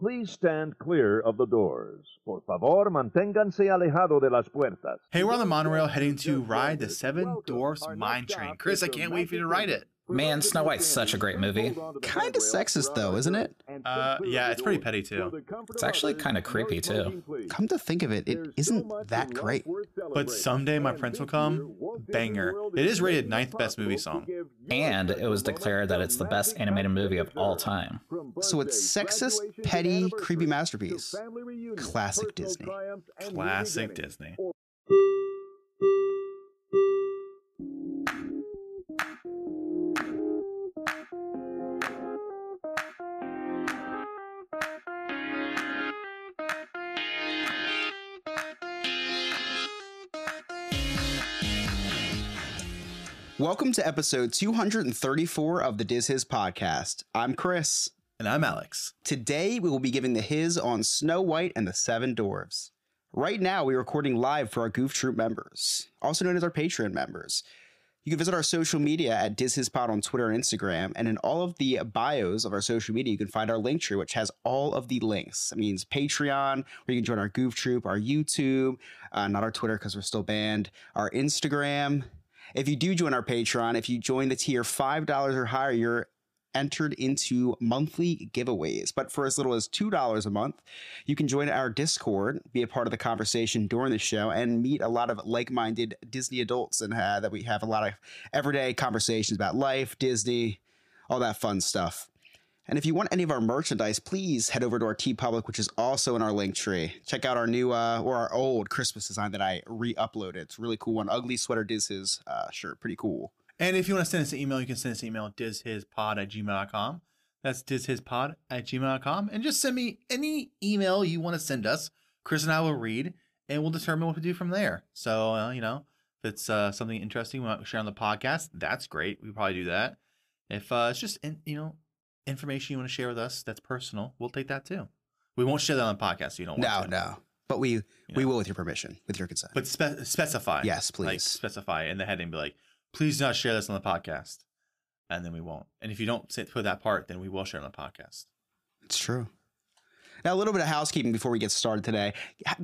Please stand clear of the doors. Por favor, manténganse alejado de las puertas. Hey, we're on the monorail heading to ride the Seven Dwarfs Mine Train. Chris, I can't wait for you to ride it. Man, Snow White's such a great movie. Kinda sexist, though, isn't it? Uh, yeah, it's pretty petty, too. It's actually kinda creepy, too. Come to think of it, it isn't that great. But someday my prince will come. Banger. It is rated ninth best movie song. And it was declared that it's the best animated movie of all time. So it's sexist, petty, creepy masterpiece. Classic Disney. Classic Disney. Welcome to episode 234 of the Diz Hiz podcast. I'm Chris. And I'm Alex. Today we will be giving the hiz on Snow White and the Seven Dwarfs. Right now we're recording live for our Goof Troop members, also known as our Patreon members. You can visit our social media at DizHizPod on Twitter and Instagram, and in all of the bios of our social media, you can find our link tree, which has all of the links. That means Patreon, where you can join our Goof Troop, our YouTube, uh, not our Twitter because we're still banned, our Instagram. If you do join our Patreon, if you join the tier $5 or higher, you're entered into monthly giveaways. But for as little as $2 a month, you can join our Discord, be a part of the conversation during the show, and meet a lot of like minded Disney adults and uh, that we have a lot of everyday conversations about life, Disney, all that fun stuff. And if you want any of our merchandise, please head over to our TeePublic, which is also in our link tree. Check out our new uh, or our old Christmas design that I re-uploaded. It's a really cool one. Ugly sweater diz hiz uh, shirt, pretty cool. And if you want to send us an email, you can send us an email at dizhizpod at gmail.com. That's dizhizpod at gmail.com. And just send me any email you want to send us. Chris and I will read and we'll determine what to do from there. So, uh, you know, if it's uh, something interesting we want to share on the podcast, that's great. We probably do that. If uh, it's just, in, you know, information you want to share with us that's personal, we'll take that too. We won't share that on the podcast. So you don't No, to. no. But we we know. will with your permission, with your consent. But spe- specify. Yes, Like please. specify in the heading. Be like, please do not share this on the podcast, and then we won't. And if you don't say, put that part, then we will share on the podcast. It's true. Now, a little bit of housekeeping before we get started today.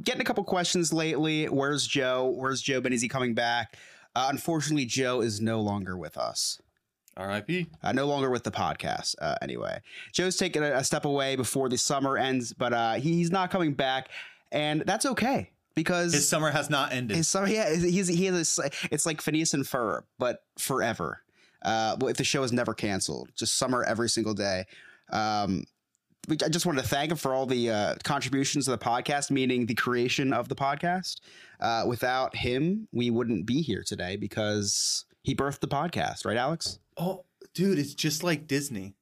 Getting a couple questions lately. Where's Joe? Where's Joe? Ben, is he coming back? Uh, unfortunately, Joe is no longer with us. R.I.P. Uh, no longer with the podcast. Uh, anyway, Joe's taking a, a step away before the summer ends, but uh, he's not coming back, and that's okay because His summer has not ended. his summer. Yeah, he's he has. A, it's like Phineas and Ferb, but forever. Uh, if the show is never canceled, just summer every single day. Um, we- I just wanted to thank him for all the uh, contributions to the podcast, meaning the creation of the podcast. Uh, without him, we wouldn't be here today because he birthed the podcast, right, Alex? Oh, dude, it's just like Disney.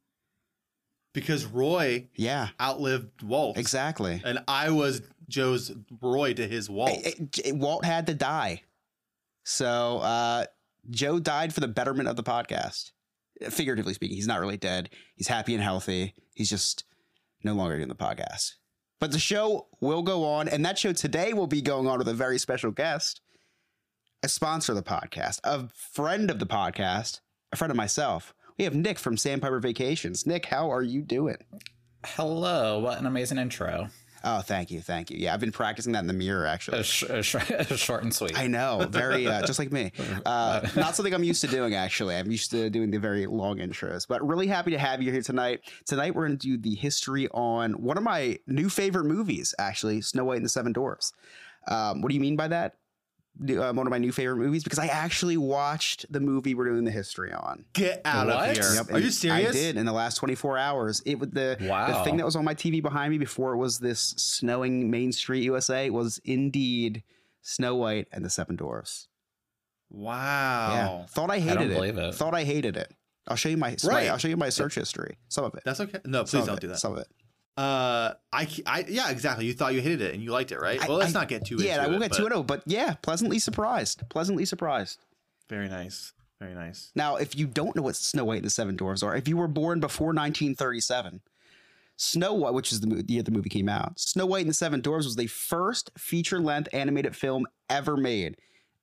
Because Roy Yeah, outlived Walt, exactly. and I was Joe's Roy to his Walt. It- it- Walt had to die. So uh, Joe died for the betterment of the podcast. Figuratively speaking, he's not really dead. He's happy and healthy. He's just no longer doing the podcast. But the show will go on, and that show today will be going on with a very special guest, a sponsor of the podcast, a friend of the podcast, a friend of myself. We have Nick from Sandpiper Vacations. Nick, how are you doing? Hello, what an amazing intro. Oh, thank you, thank you. Yeah, I've been practicing that in the mirror actually. A sh- a sh- short and sweet. I know, very uh, just like me. Uh, not something I'm used to doing. Actually, I'm used to doing the very long intros. But really happy to have you here tonight. Tonight we're going to do the history on one of my new favorite movies. Actually, Snow White and the Seven Dwarfs. Um, what do you mean by that? New- Um, one of my new favorite movies because I actually watched the movie we're doing the history on. Get out What? of here! Yep, Are you serious? I did in the last 24 hours. It was the the thing that was on my TV behind me before it was this snowing Main Street USA was indeed Snow White and the Seven Dwarfs. Wow. Yeah, thought I hated don't it. believe it. Thought I hated it. I'll show you my Right. I'll show you my search history. Some of it. That's okay. No, please of don't it, do that. Some of it. Uh, I, I, yeah, exactly. You thought you hated it and you liked it, right? Well, let's I- not get too Yeah, into I will get but too into it, but yeah, pleasantly surprised. Pleasantly surprised. Very nice. Very nice. Now, if you don't know what Snow White and the Seven Dwarfs are, if you were born before 1937, Snow White, which is the year the movie came out, Snow White and the Seven Dwarfs was the first feature length animated film ever made.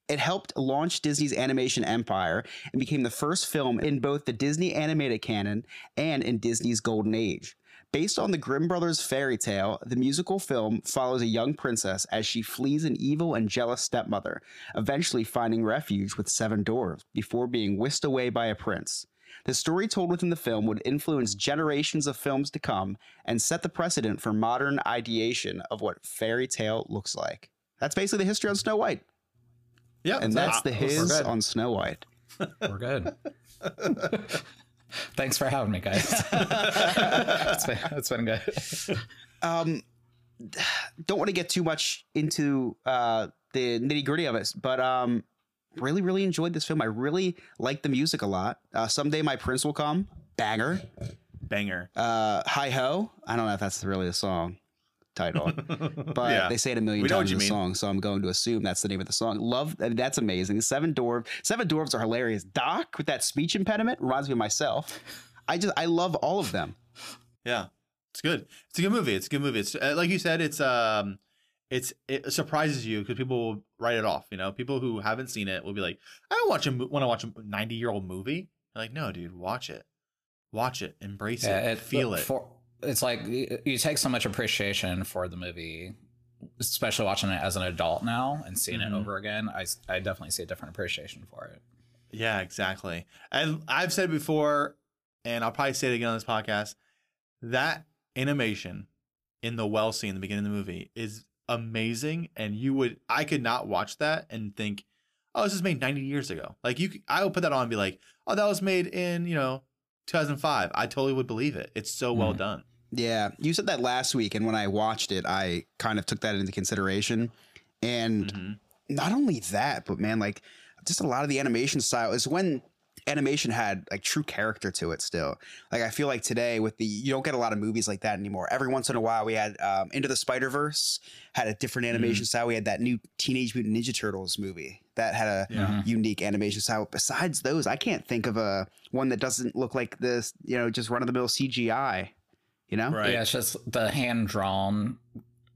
It helped launch Disney's animation empire and became the first film in both the Disney animated canon and in Disney's golden age. Based on the Grimm brothers' fairy tale, the musical film follows a young princess as she flees an evil and jealous stepmother, eventually finding refuge with seven dwarves before being whisked away by a prince. The story told within the film would influence generations of films to come and set the precedent for modern ideation of what fairy tale looks like. That's basically the history on Snow White. Yeah, And that's the we're hiz on Snow White. We're good. Thanks for having me, guys. it's been it's been good. um don't want to get too much into uh the nitty gritty of it but um really really enjoyed this film i really like the music a lot uh someday my prince will come banger banger. uh hi ho i don't know if that's really a song title but Yeah. they say it a million We times in the mean. song so i'm going to assume that's the name of the song love I mean, that's amazing seven dwarf seven dwarves are hilarious doc with that speech impediment reminds me of myself i just i love all of them Yeah, it's good. It's a good movie. It's a good movie. It's uh, like you said. It's um, it's it surprises you because people will write it off. You know, people who haven't seen it will be like, I don't watch a want to watch a ninety year old movie. I'm like, no, dude, watch it, watch it, embrace it, feel it. For, it's like you, take so much appreciation for the movie, especially watching it as an adult now and seeing Mhm. it over again. I I definitely see a different appreciation for it. Yeah, exactly. And I've said before, and I'll probably say it again on this podcast. That animation in the well scene in the beginning of the movie is amazing, and you would I could not watch that and think, oh, this was made 90 years ago. Like you, I would put that on and be like, oh, that was made in you know 2005. I totally would believe it. It's so well Mhm. done. Yeah, you said that last week, and when I watched it, I kind of took that into consideration. And Mhm. not only that, but man, like just a lot of the animation style is when animation had like true character to it still. Like I feel like today with the you don't get a lot of movies like that anymore. Every once in a while we had um, Into the Spider Verse had a different animation style. We had that new Teenage Mutant Ninja Turtles movie that had a Yeah. Mhm. unique animation style. Besides those, I can't think of a one that doesn't look like this. You know, just run of the mill CGI. You know, Right. Yeah, it's just the hand drawn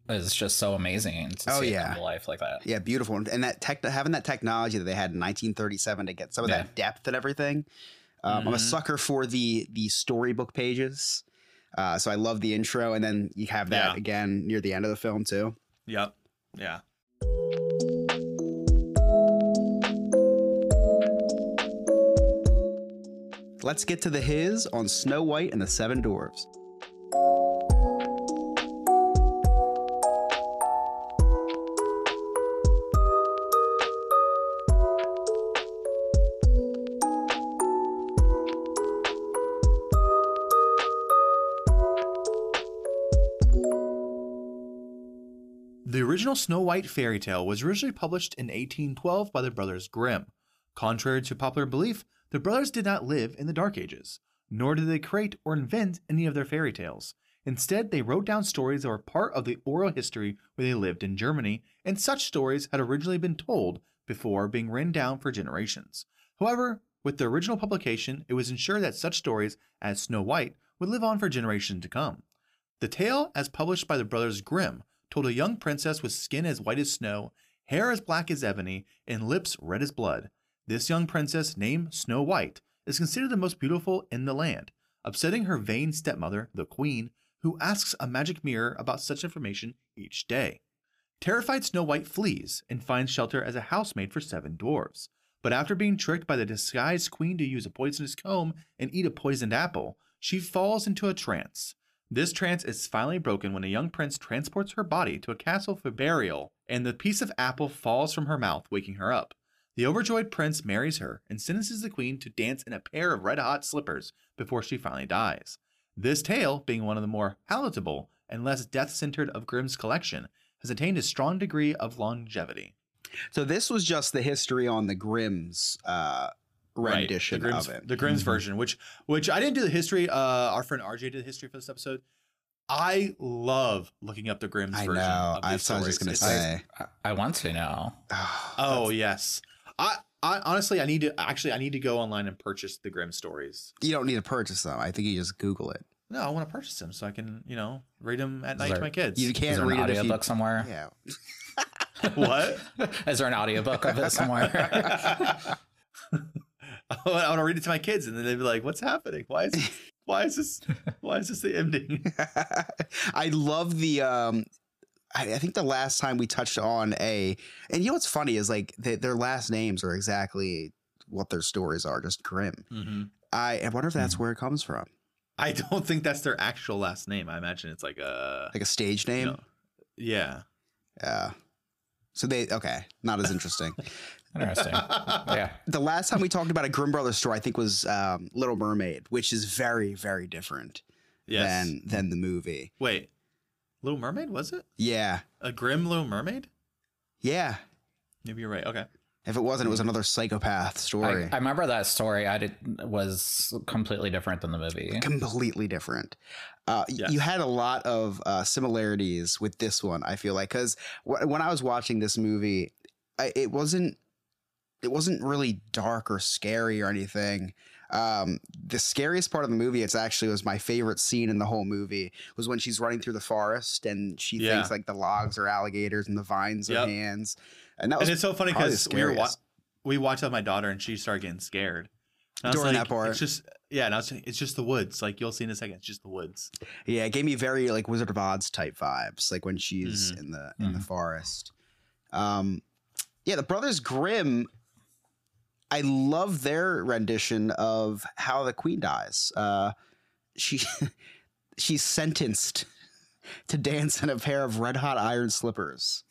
is just so amazing to Oh, see yeah. come to life like that. Yeah, beautiful. And that tech, having that technology that they had in 1937 to get some of Yeah. that depth and everything. Um, I'm a Mhm. sucker for the the storybook pages. Uh, so I love the intro, and then you have that Yeah. again near the end of the film too. Yep. Yeah. Let's get to the hiz on Snow White and the Seven Dwarfs. Original Snow White fairy tale was originally published in 1812 by the Brothers Grimm. Contrary to popular belief, the brothers did not live in the Dark Ages, nor did they create or invent any of their fairy tales. Instead, they wrote down stories that were part of the oral history where they lived in Germany, and such stories had originally been told before being written down for generations. However, with the original publication, it was ensured that such stories as Snow White would live on for generations to come. The tale, as published by the Brothers Grimm, told a young princess with skin as white as snow, hair as black as ebony, and lips red as blood. This young princess, named Snow White, is considered the most beautiful in the land, upsetting her vain stepmother, the queen, who asks a magic mirror about such information each day. Terrified Snow White flees and finds shelter as a housemaid for seven dwarves. But after being tricked by the disguised queen to use a poisonous comb and eat a poisoned apple, she falls into a trance. This trance is finally broken when a young prince transports her body to a castle for burial, and the piece of apple falls from her mouth, waking her up. The overjoyed prince marries her and sentences the queen to dance in a pair of red hot slippers before she finally dies. This tale, being one of the more palatable and less death centered of Grimm's collection, has attained a strong degree of longevity. So this was just the history on the Grimm's uh, rendition the Grimm's, of it. The Grimm's Mhm. version, which which I didn't do the history. Uh, our friend RJ did the history for this episode. I love looking up the Grimm's I version. know. Of I these was just gonna stories. say. I, I want to know. Oh yes. I, I honestly I need to actually I need to go online and purchase the Grimm stories. you don't need to purchase them. I think you just Google it. No, I want to purchase them so I can you know read them at Is night to my kids. You can't there an read it if you. audiobook somewhere? Yeah. what? Is there an audiobook of it somewhere? I want to read it to my kids and then they'd be like, "What's happening? Why is Why is this? Why is this the ending? I love the. um I, I think the last time we touched on a, and you know what's funny is like they, their last names are exactly what their stories are, just grim. hmm I, I wonder if that's where it comes from, I don't think that's their actual last name. I imagine it's like a. like a stage name. No. Yeah. Yeah. So they okay, not as interesting. Interesting. yeah. the last time we talked about a Grimm Brothers story, I think was um, Little Mermaid, which is very very different Yes. than than the movie. Wait. Little Mermaid was it? Yeah, A grim Little Mermaid? yeah. Maybe you're right. Okay. If it wasn't, it was another psychopath story. I remember that story. I did was completely different than the movie. completely different. Uh, Yes. You had a lot of uh, similarities with this one. I feel like because w- when I was watching this movie, I, it wasn't it wasn't really dark or scary or anything. Um, the scariest part of the movie, it's actually was my favorite scene in the whole movie was when she's running through the forest and she Yeah. thinks like the logs are alligators and the vines Yep. are hands. And that was And it's so funny because we were wa- we watched it with my daughter and she started getting scared. And I was During that part. It's just yeah, and I was saying, it's just the woods. Like you'll see in a second, it's just the woods. Yeah, it gave me very like Wizard of Oz type vibes, like when she's Mhm. in the in the Mhm. forest. Um, yeah, the Brothers Grimm. I love their rendition of how the Queen dies. Uh, she she's sentenced to dance in a pair of red hot iron slippers.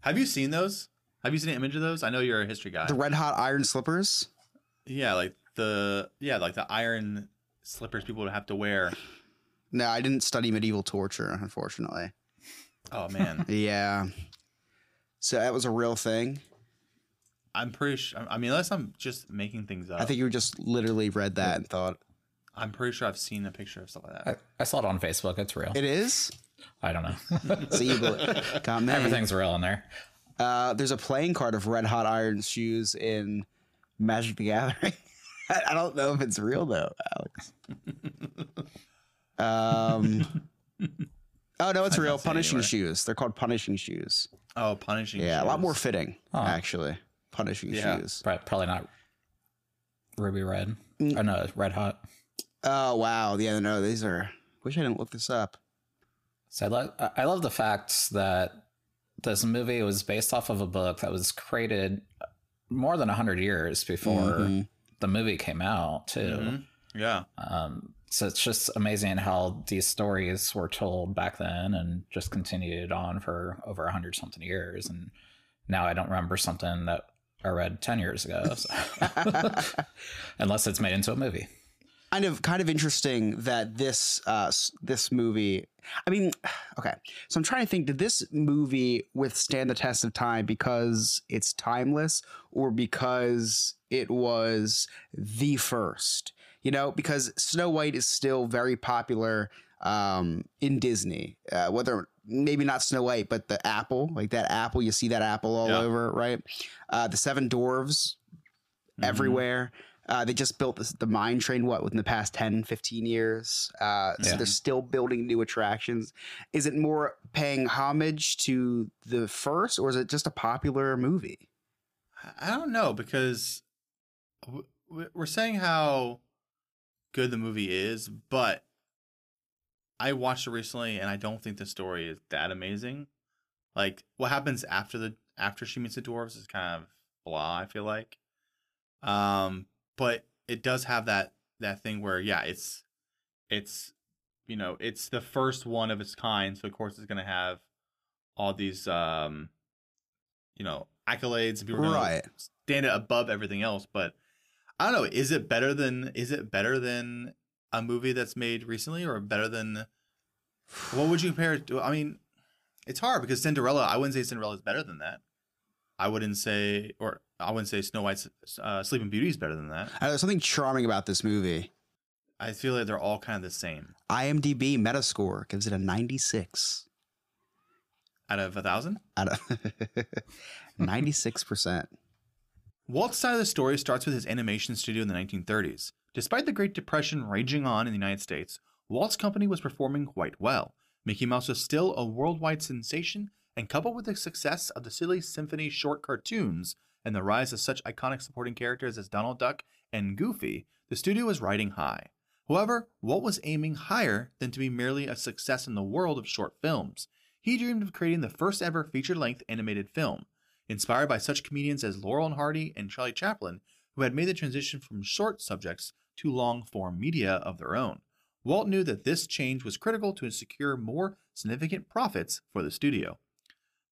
Have you seen those? Have you seen an image of those? I know you're a history guy. The red hot iron slippers. yeah, like the yeah, like the iron slippers people would have to wear. No, I didn't study medieval torture, unfortunately. Oh man, Yeah. So that was a real thing. I'm pretty sure. I mean, unless I'm just making things up, I think you just literally read that and thought I'm pretty sure I've seen a picture of stuff like that. I saw it on Facebook. It's real. it is. I don't know. So got me. Everything's real in there. Uh, there's a playing card of Red Hot Iron Shoes in Magic the Gathering. I I don't know if it's real though, Alex. Um. Oh no, it's I've real. not seen it Punishing anywhere. shoes. They're called punishing shoes. Oh, punishing. Shoes. Yeah, a lot more fitting Oh. actually. Punishing Yeah. shoes. Pro- Probably not ruby red. Mm. Or no, red hot. Oh wow. Yeah, no, these are. Wish I didn't look this up. So I, lo- I I love the fact that this movie was based off of a book that was created more than 100 years before Mhm. the movie came out, too. Mhm. Yeah, Um, so it's just amazing how these stories were told back then and just continued on for over a 100 something years. And now I don't remember something that I read 10 years ago, so. unless it's made into a movie. kind of kind of interesting that this uh this movie i mean okay so i'm trying to think did this movie withstand the test of time because it's timeless or because it was the first you know because snow white is still very popular um in disney uh, whether maybe not snow white but the apple like that apple you see that apple all Yeah. over right uh the seven dwarves Mhm. everywhere. Uh, they just built this, the mine train, what, within the past 10, 15 years. Uh, so they're still building new attractions. Is it more paying homage to the first, or is it just a popular movie? I don't know because we're saying how good the movie is, but I watched it recently and I don't think the story is that amazing. Like what happens after the after she meets the dwarves is kind of blah. I feel like, um, but it does have that that thing where yeah, it's it's you know it's the first one of its kind, so of course it's gonna have all these um you know accolades and people Right. stand it above everything else but i don't know is it better than is it better than a movie that's made recently or better than what would you compare it to i mean it's hard because cinderella i wouldn't say cinderella is better than that i wouldn't say or i wouldn't say snow white's uh, sleeping beauty is better than that Uh, there's something charming about this movie. i feel like they're all kind of the same IMDb Metascore gives it a 96 out of a thousand out of 96%. Walt's side of the story starts with his animation studio in the 1930s. Despite the Great Depression raging on in the United States, Walt's company was performing quite well. Mickey Mouse was still a worldwide sensation, and coupled with the success of the Silly Symphony short cartoons and the rise of such iconic supporting characters as Donald Duck and Goofy, the studio was riding high. However, Walt was aiming higher than to be merely a success in the world of short films. He dreamed of creating the first ever feature length animated film, inspired by such comedians as Laurel and Hardy and Charlie Chaplin, who had made the transition from short subjects to long form media of their own. Walt knew that this change was critical to secure more significant profits for the studio.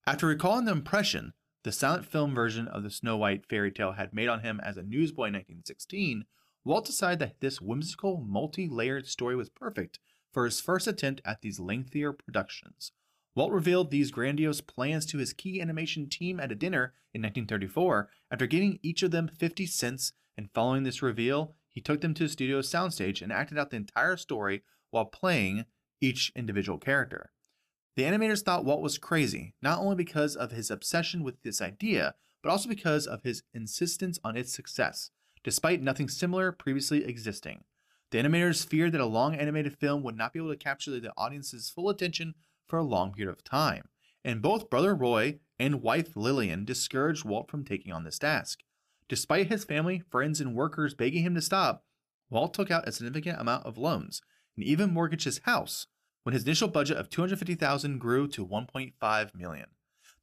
After recalling the impression the silent film version of the Snow White fairy tale had made on him as a newsboy in 1916, Walt decided that this whimsical, multi layered story was perfect for his first attempt at these lengthier productions. Walt revealed these grandiose plans to his key animation team at a dinner in 1934 after giving each of them 50 cents, and following this reveal, he took them to the studio's soundstage and acted out the entire story while playing each individual character. The animators thought Walt was crazy, not only because of his obsession with this idea, but also because of his insistence on its success, despite nothing similar previously existing. The animators feared that a long animated film would not be able to capture the audience's full attention for a long period of time, and both brother Roy and wife Lillian discouraged Walt from taking on this task. Despite his family, friends, and workers begging him to stop, Walt took out a significant amount of loans and even mortgaged his house when his initial budget of 250,000 grew to 1.5 million.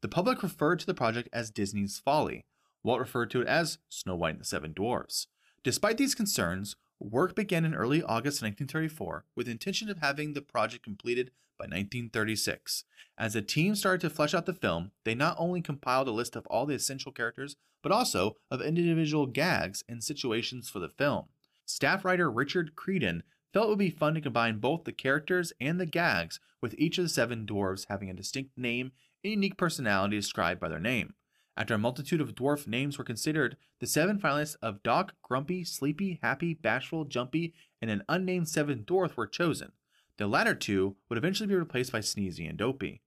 The public referred to the project as Disney's Folly. Walt referred to it as Snow White and the Seven Dwarfs. Despite these concerns, work began in early August 1934 with the intention of having the project completed by 1936. As the team started to flesh out the film, they not only compiled a list of all the essential characters, but also of individual gags and situations for the film. Staff writer Richard Creedon felt it would be fun to combine both the characters and the gags, with each of the seven dwarves having a distinct name and unique personality described by their name. After a multitude of dwarf names were considered, the seven finalists of Doc, Grumpy, Sleepy, Happy, Bashful, Jumpy, and an unnamed seventh dwarf were chosen. The latter two would eventually be replaced by Sneezy and Dopey.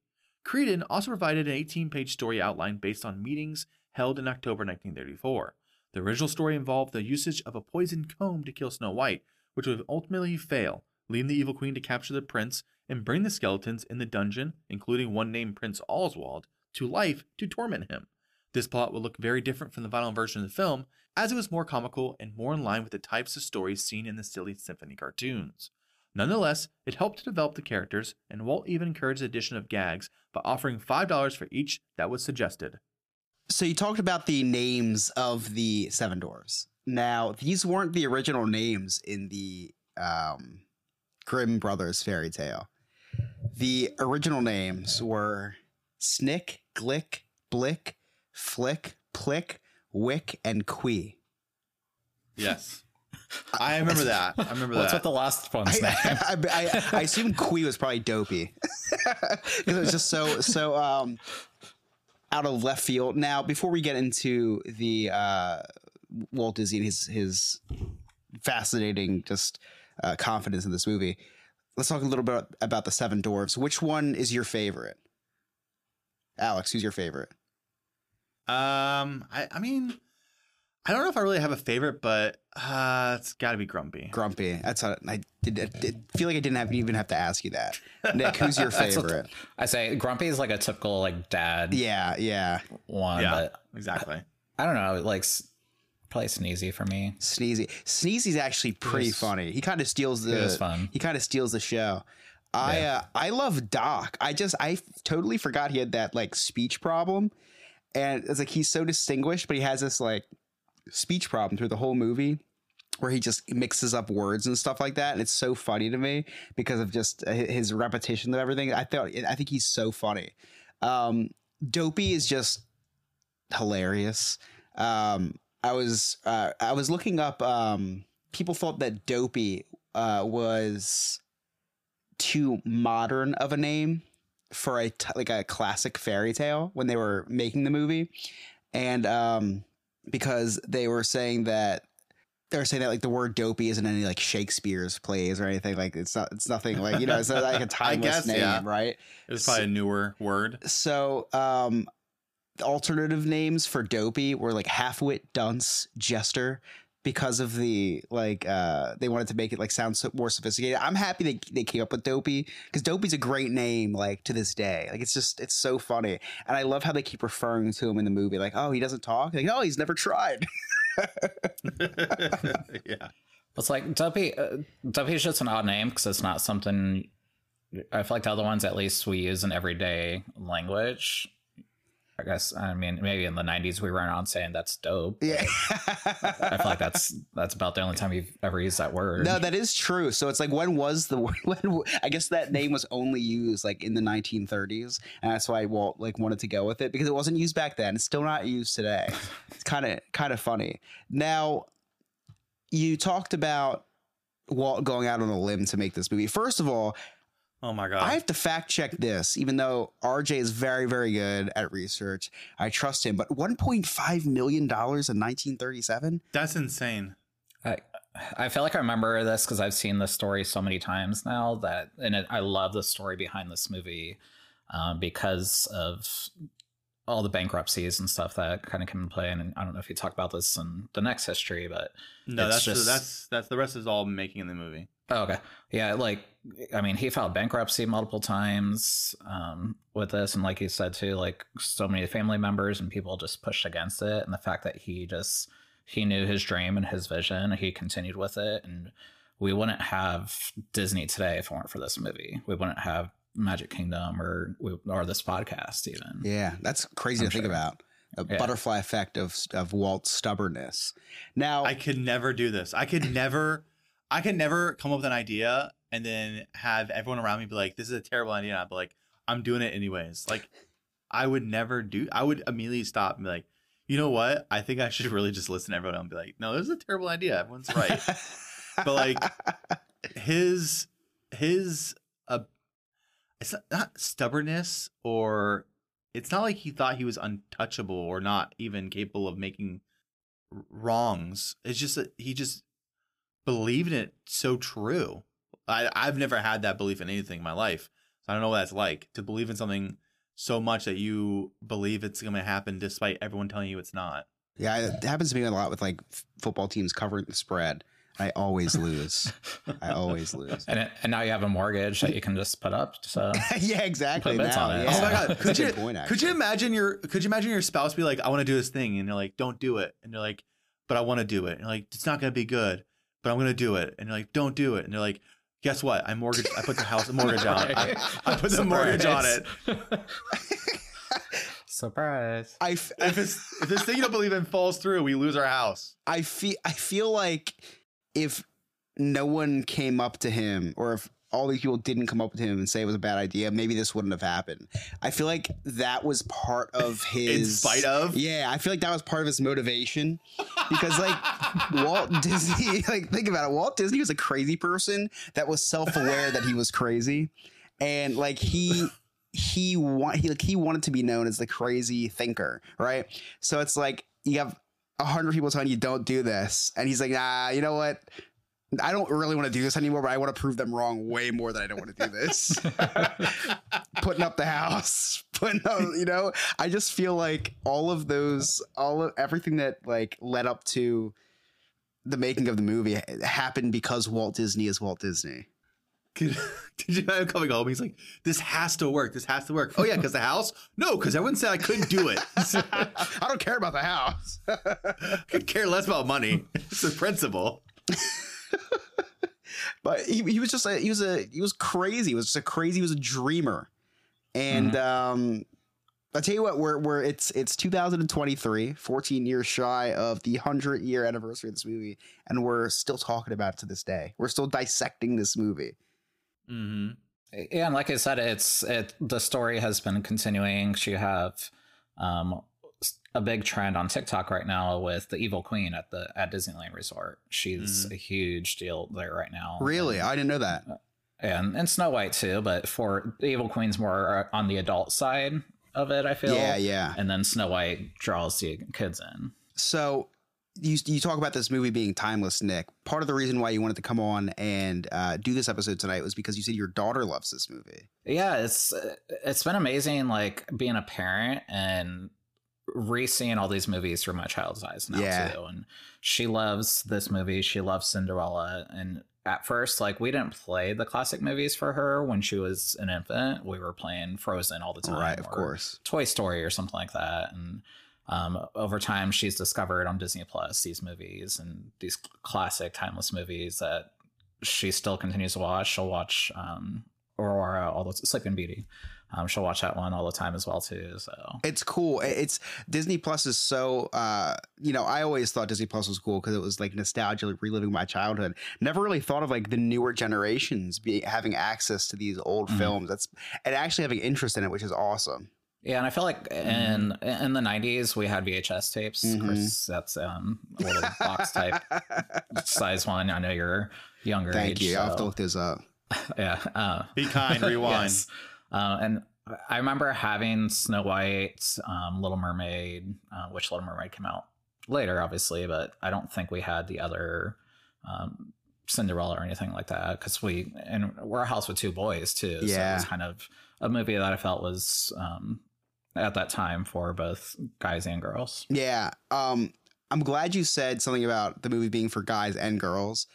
Creedon also provided an 18 page story outline based on meetings held in October 1934. The original story involved the usage of a poisoned comb to kill Snow White, which would ultimately fail, leading the evil queen to capture the prince and bring the skeletons in the dungeon, including one named Prince Oswald, to life to torment him. This plot would look very different from the final version of the film, as it was more comical and more in line with the types of stories seen in the silly symphony cartoons. Nonetheless, it helped to develop the characters, and Walt even encouraged the addition of gags by offering $5 for each that was suggested. So you talked about the names of the seven dwarves. Now, these weren't the original names in the um, Grimm Brothers fairy tale. The original names were Snick, Glick, Blick, Flick, Plick, Wick, and Quee. Yes. I remember that. I remember What's that. What's with the last one's I, name? I, I, I assume Quee was probably dopey because it was just so so um, out of left field. Now, before we get into the uh, Walt Disney and his his fascinating just uh, confidence in this movie, let's talk a little bit about the Seven Dwarfs. Which one is your favorite? Alex, who's your favorite? Um, I, I mean, I don't know if I really have a favorite, but uh, it's got to be Grumpy. Grumpy. That's a, I did. I did feel like I didn't have, even have to ask you that. Nick, who's your favorite? I say Grumpy is like a typical like dad Yeah, yeah. one, yeah, but exactly. I don't know, like s- probably Sneezy for me. Sneezy. Sneezy's actually pretty is- funny. He kind of steals the. Fun. He kind of steals the show. I Yeah. uh, I love Doc. I just I f- totally forgot he had that like speech problem, and it's like he's so distinguished, but he has this like speech problem through the whole movie, where he just mixes up words and stuff like that, and it's so funny to me because of just his repetition of everything. I thought I think he's so funny. Um, Dopey is just hilarious. Um, I was uh, I was looking up. Um, people thought that Dopey uh, was too modern of a name for a t- like a classic fairy tale when they were making the movie, and um, because they were saying that they were saying that like the word dopey isn't any like Shakespeare's plays or anything like it's not it's nothing like you know it's not like a timeless guess, name yeah. right It was probably a newer word. so um alternative names for dopey were like halfwit dunce jester because of the like uh they wanted to make it like sound so more sophisticated i'm happy they, they came up with dopey because dopey's a great name like to this day like it's just it's so funny and i love how they keep referring to him in the movie like oh he doesn't talk like oh he's never tried yeah. It's like Dopey. Uh, Dopey's just an odd name because it's not something. I feel like the other ones, at least, we use in everyday language. I guess I mean maybe in the '90s we ran around saying that's dope. Yeah. I feel like that's that's about the only time you've ever used that word. No, that is true. So it's like when was the when I guess that name was only used like in the 1930s, and that's why Walt like wanted to go with it because it wasn't used back then. It's still not used today. It's kind of kind of funny. Now, you talked about Walt going out on a limb to make this movie. First of all, Oh my god. I have to fact check this, even though RJ is very, very good at research. I trust him. But $1.5 million in 1937? That's insane. I I feel like I remember this because I've seen this story so many times now that, and it, I love the story behind this movie um, because of all the bankruptcies and stuff that kind of come into play. And I don't know if you talk about this in the next history, but No, that's just- that's that's the rest is all making in the movie. Oh, okay. Yeah, like I mean, he filed bankruptcy multiple times um, with this, and like you said too, like so many family members and people just pushed against it, and the fact that he just he knew his dream and his vision, he continued with it, and we wouldn't have Disney today if it weren't for this movie. We wouldn't have Magic Kingdom or or this podcast even. Yeah, that's crazy I'm to think about. A Yeah. butterfly effect of of Walt's stubbornness. Now, I could never do this. I could never I can never come up with an idea and then have everyone around me be like, This is a terrible idea. And I'd be like, I'm doing it anyways. Like I would never do I would immediately stop and be like, you know what? I think I should really just listen to everyone and be like, no, this is a terrible idea. Everyone's right. but like his his uh it's not, not stubbornness or it's not like he thought he was untouchable or not even capable of making wrongs it's just that he just believed in it so true I, i've never had that belief in anything in my life so i don't know what that's like to believe in something so much that you believe it's going to happen despite everyone telling you it's not yeah, it happens to me a lot with like f- football teams covering the spread. I always lose. I always lose. And, it, and now you have a mortgage that you can just put up. So yeah, exactly. Put bets now, on it. yeah. Oh my god! Could you point, could you imagine your could you imagine your spouse be like, "I want to do this thing," and you're like, "Don't do it," and you're like, "But I want to do it," and you're like, "It's not gonna be good, but I'm gonna do it," and you're like, "Don't do it," and you're like, "Guess what? I mortgage. I put the house mortgage on. it. I, I put the mortgage on it. Surprise. I, f- If it's if this thing you don't believe in falls through, we lose our house." I feel I feel like if no one came up to him or if all these people didn't come up to him and say it was a bad idea, maybe this wouldn't have happened. I feel like that was part of his In spite of? Yeah, I feel like that was part of his motivation. Because like Walt Disney, like think about it, Walt Disney was a crazy person that was self-aware that he was crazy. And like he he want he like he wanted to be known as the crazy thinker, right? So it's like you have a hundred people telling you don't do this, and he's like, nah, you know what? I don't really want to do this anymore, but I want to prove them wrong way more than I don't want to do this. putting up the house, putting up, you know, I just feel like all of those, all of everything that like led up to the making of the movie happened because Walt Disney is Walt Disney. Did you imagine coming home? He's like, "This has to work. This has to work." Oh yeah, because the house? No, because everyone said I couldn't do it. I don't care about the house. I could care less about money. It's the principle. but he, he was just a, he was a he was crazy. He was just a crazy. He was a dreamer, and um, I tell you what, we're we're it's it's 2023, 14 years shy of the hundred year anniversary of this movie, and we're still talking about it to this day. We're still dissecting this movie. Mm-hmm. yeah and like i said it's it the story has been continuing you have um a big trend on tiktok right now with the evil queen at the at disneyland resort she's Mhm. a huge deal there right now Really, and, I didn't know that. and and snow white too but for the evil queen's more on the adult side of it i feel Yeah, yeah. and then snow white draws the kids in So you you talk about this movie being timeless, Nick. Part of the reason why you wanted to come on and uh, do this episode tonight was because you said your daughter loves this movie. yeah it's it's been amazing like being a parent and re-seeing all these movies through my child's eyes now Yeah. too and she loves this movie she loves cinderella and at first like we didn't play the classic movies for her when she was an infant we were playing frozen all the time right, of course. toy story or something like that and um, over time, she's discovered on Disney Plus these movies and these classic timeless movies that she still continues to watch. She'll watch um, Aurora, all those Sleeping Beauty. Um, she'll watch that one all the time as well too. So It's cool. It's Disney Plus is so uh you know, I always thought Disney Plus was cool because it was like nostalgia, like reliving my childhood. Never really thought of like the newer generations be having access to these old Mhm. films. That's and actually having interest in it, which is awesome. yeah, and I feel like in in the '90s we had VHS tapes. Of Mhm. course, that's um, a little box type size one. I know you're younger. Thank age, you. I'll have to look this up. yeah. Uh, Be kind, rewind. Yes. Uh, and I remember having Snow White, um, Little Mermaid, uh, which Little Mermaid came out later, obviously, but I don't think we had the other um, Cinderella or anything like that because we and we're a house with two boys too. So it was kind of a movie that I felt was um, at that time for both guys and girls. Yeah. Um, I'm glad you said something about the movie being for guys and girls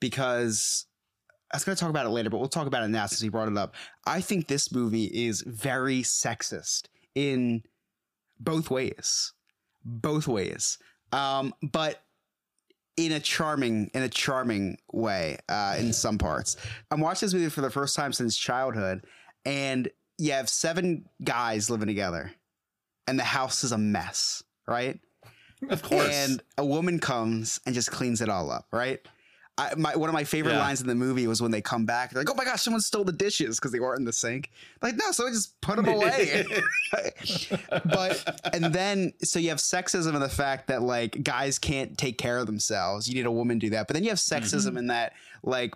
because I was going to talk about it later, but we'll talk about it now since you brought it up. I think this movie is very sexist in both ways, both ways. Um, but in a charming, in a charming way, uh, in some parts. I'm watching this movie for the first time since childhood, and you have seven guys living together, and the house is a mess, right? Of course. And a woman comes and just cleans it all up, right? I, my, one of my favorite Yeah. lines in the movie was when they come back. They're like, "Oh my gosh, someone stole the dishes because they weren't in the sink." Like, no, someone just put them away. but and then so you have sexism in the fact that like guys can't take care of themselves. You need a woman to do that. But then you have sexism in that like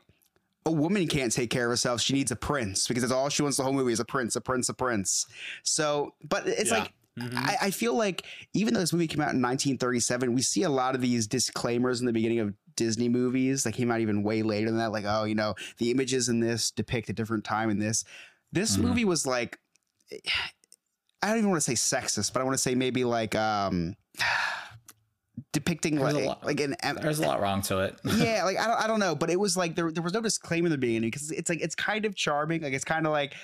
a woman can't take care of herself. She needs a prince because that's all she wants the whole movie is a prince, a prince, a prince. So, but it's Yeah. like Mhm. I, I feel like even though this movie came out in 1937, we see a lot of these disclaimers in the beginning of Disney movies that came out even way later than that. Like, oh, you know, the images in this depict a different time in this. This Mhm. movie was like, I don't even want to say sexist, but I want to say maybe like um depicting There's like lot- like an There's a lot wrong to it. yeah, like I don't, I don't know, but it was like there, there was no disclaimer in the beginning because it's like it's kind of charming. Like it's kind of like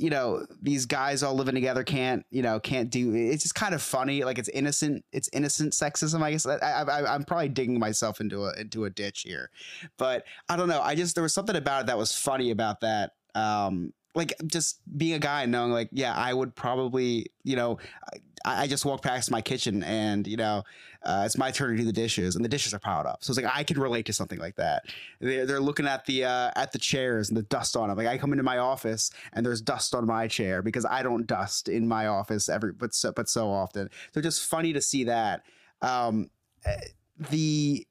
you know these guys all living together can't you know can't do. It's just kind of funny. Like it's innocent. It's innocent sexism. I guess I, I, I'm probably digging myself into a into a ditch here, but I don't know. I just there was something about it that was funny about that. Um, like just being a guy and knowing like yeah i would probably you know i, I just walked past my kitchen and you know uh, it's my turn to do the dishes and the dishes are piled up. So it's like i can relate to something like that. They're, they're looking at the uh, at the chairs and the dust on them like i come into my office and there's dust on my chair because i don't dust in my office every but so but so often. So just funny to see that. Um eh, the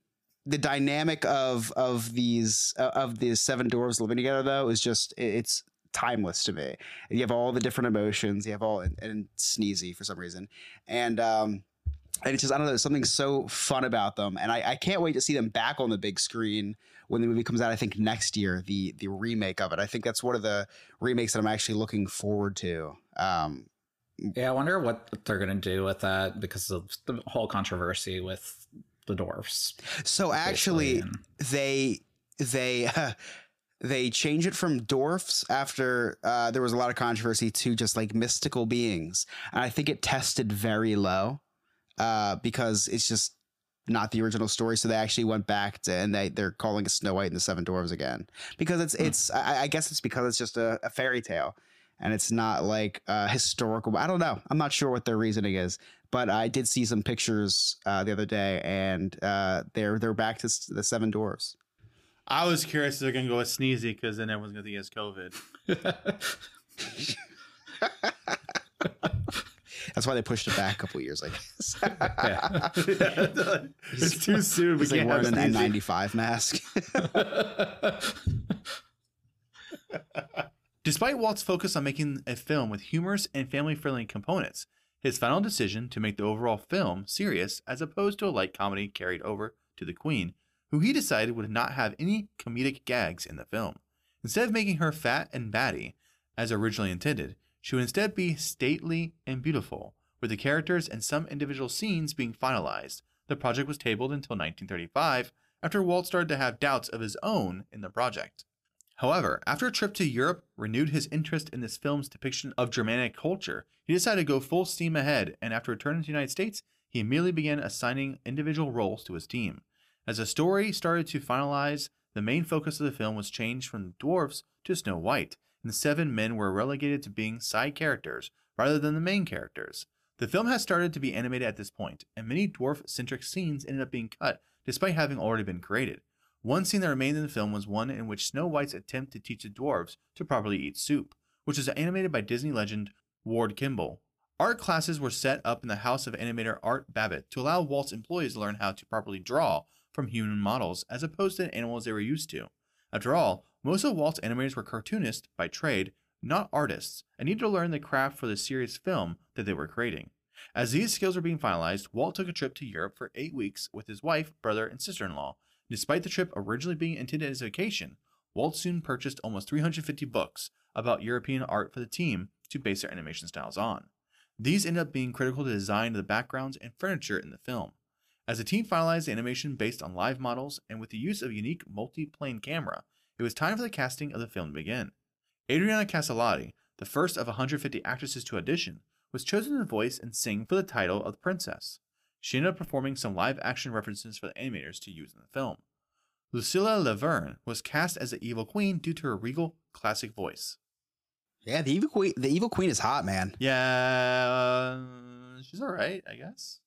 the dynamic of of these uh, of these seven dwarves living together though is just it's timeless to me. You have all the different emotions. You have all and, and sneezy for some reason, and um, and it's just I don't know. There's something so fun about them, and I, I can't wait to see them back on the big screen when the movie comes out. I think next year, the the remake of it. I think that's one of the remakes that I'm actually looking forward to. Um, Yeah, I wonder what they're gonna do with that because of the whole controversy with the dwarfs. so actually, and- they they they change it from dwarfs after uh, there was a lot of controversy to just like mystical beings, and I think it tested very low uh, because it's just not the original story. So they actually went back to and they they're calling it Snow White and the Seven Dwarfs again because it's Hmm. it's I, I guess it's because it's just a, a fairy tale and it's not like uh, historical. I don't know. I'm not sure what their reasoning is, but I did see some pictures uh, the other day, and uh, they're they're back to the Seven Dwarfs. I was curious if they're gonna go with Sneezy because then everyone's gonna think he has COVID. That's why they pushed it back a couple years, I guess. yeah. it's too soon. We He's like can't have wearing an N95 mask. Despite Walt's focus on making a film with humorous and family friendly components, his final decision to make the overall film serious as opposed to a light comedy carried over to The Queen, who he decided would not have any comedic gags in the film. Instead of making her fat and batty, as originally intended, she would instead be stately and beautiful, with the characters and some individual scenes being finalized. The project was tabled until 1935, after Walt started to have doubts of his own in the project. However, after a trip to Europe renewed his interest in this film's depiction of Germanic culture, he decided to go full steam ahead, and after returning to the United States, he immediately began assigning individual roles to his team. As the story started to finalize, the main focus of the film was changed from the dwarfs to Snow White, and the seven men were relegated to being side characters rather than the main characters. The film has started to be animated at this point, and many dwarf centric scenes ended up being cut despite having already been created. One scene that remained in the film was one in which Snow White's attempt to teach the dwarves to properly eat soup, which was animated by Disney legend Ward Kimball. Art classes were set up in the house of animator Art Babbitt to allow Walt's employees to learn how to properly draw from human models as opposed to animals they were used to. After all, most of Walt's animators were cartoonists by trade, not artists, and needed to learn the craft for the serious film that they were creating. As these skills were being finalized, Walt took a trip to Europe for eight weeks with his wife, brother, and sister in law. Despite the trip originally being intended as a vacation, Walt soon purchased almost 350 books about European art for the team to base their animation styles on. These ended up being critical to the design of the backgrounds and furniture in the film. As the team finalized the animation based on live models and with the use of a unique multi-plane camera, it was time for the casting of the film to begin. Adriana Caselotti, the first of 150 actresses to audition, was chosen to voice and sing for the title of the princess. She ended up performing some live action references for the animators to use in the film. Lucille La Verne was cast as the evil queen due to her regal classic voice. Yeah, the evil queen. The evil queen is hot, man. Yeah, uh, she's all right, I guess.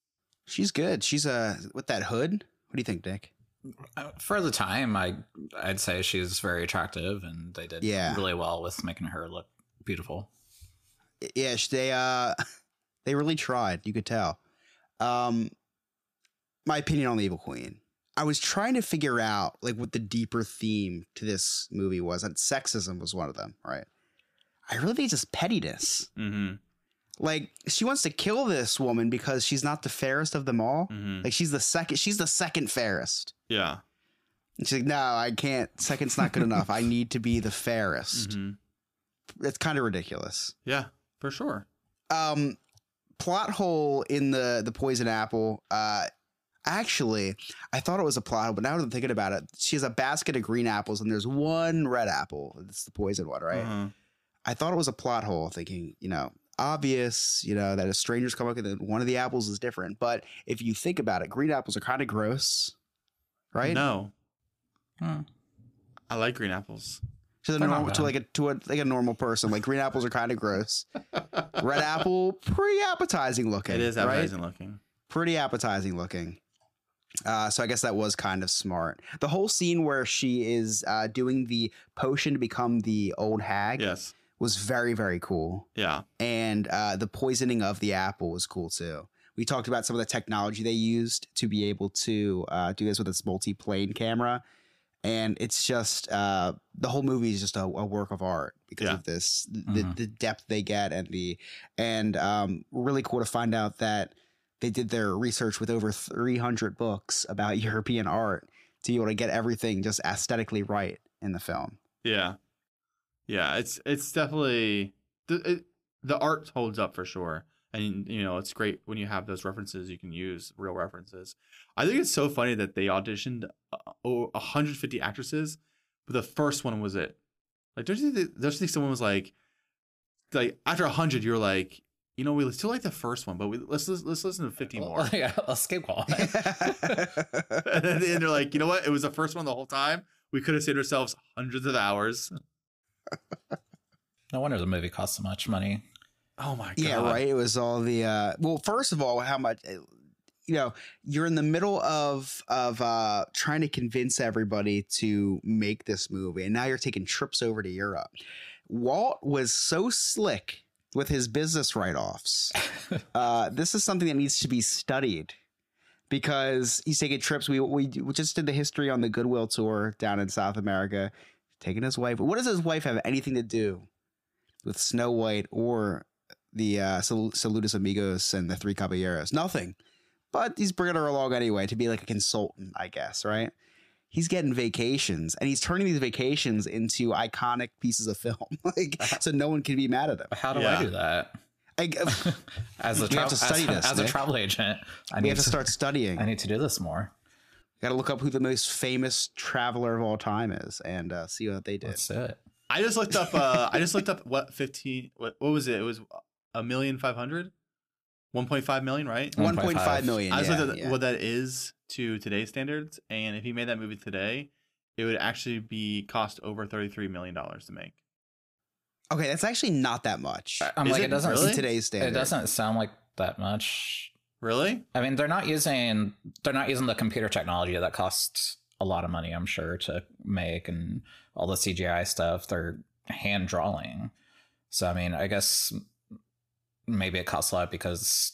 She's good. She's uh with that hood. What do you think, Dick? Uh, For the time, I I'd say she's very attractive, and they did Yeah. really well with making her look beautiful. Yeah, they uh they really tried. You could tell. Um, my opinion on the evil queen. I was trying to figure out like what the deeper theme to this movie was, and sexism was one of them, right? I really think it's just pettiness. Mm-hmm. Like she wants to kill this woman because she's not the fairest of them all. Mm-hmm. Like she's the second. She's the second fairest. Yeah. And she's like, no, I can't. Second's not good enough. I need to be the fairest. Mm-hmm. It's kind of ridiculous. Yeah, for sure. Um, plot hole in the the poison apple. Uh, actually, I thought it was a plot hole, but now that I'm thinking about it, she has a basket of green apples and there's one red apple. It's the poison one, right? Uh-huh. I thought it was a plot hole, thinking, you know, obvious, you know, that a stranger's come up and then one of the apples is different. But if you think about it, green apples are kind of gross, right? No, Hmm. I like green apples. To the They're normal, to like a to a like a normal person, like green apples are kind of gross. Red apple, pretty appetizing looking. It is right? appetizing looking. pretty appetizing looking. Uh, so I guess that was kind of smart. The whole scene where she is uh, doing the potion to become the old hag Yes. Was very very cool, Yeah. and uh, the poisoning of the apple was cool too. We talked about some of the technology they used to be able to uh, do this with this multi-plane camera, and it's just uh, the whole movie is just a, a work of art because Yeah. of this the, Mhm. the depth they get and the and um, really cool to find out that they did their research with over 300 books about European art to be able to get everything just aesthetically right in the film. Yeah. Yeah. It's it's definitely the it, the art holds up for sure, and you know it's great when you have those references. You can use real references. I think it's so funny that they auditioned uh, oh, 150 actresses, but the first one was it. Like, don't you think? Don't you think someone was like, like after 100, you're like, you know, we still like the first one, but we let's let's, let's listen to 50 more. yeah, a skip call. and then they're like, you know what? It was the first one the whole time. We could have saved ourselves hundreds of hours. No wonder the movie cost so much money. Oh my god. Yeah, right. It was all the uh well, first of all, how much uh, you know, you're in the middle of of uh trying to convince everybody to make this movie and now you're taking trips over to Europe. Walt was so slick with his business write-offs. uh this is something that needs to be studied because he's taking trips. We we, we just did the history on the Goodwill tour down in South America, taking his wife. What does his wife have anything to do with Snow White or the uh, Sal- Saludos Amigos and the Three Caballeros? Nothing. But he's bringing her along anyway to be like a consultant, I guess, right? He's getting vacations and he's turning these vacations into iconic pieces of film, like so no one can be mad at him. How do Yeah. I do that? I, As a, We have to study as, this, as a travel agent, I we need have to start studying. I need to do this more. Got to look up who the most famous traveler of all time is and uh, see what they did. Let's it. I just looked up. Uh, I just looked up what fifteen. What, what was it? It was a million five hundred. 1.5 million, right? One- 1.5 1.5 million. I just yeah, looked at yeah. what that is to today's standards, and if he made that movie today, it would actually be cost over 33 million dollars to make. Okay, that's actually not that much. I'm Is like, it it doesn't. really? in today's standards. It doesn't sound like that much. Really? I mean, they're not using they're not using the computer technology that costs a lot of money, I'm sure, to make and all the CGI stuff. They're hand drawing. So I mean, I guess maybe it costs a lot because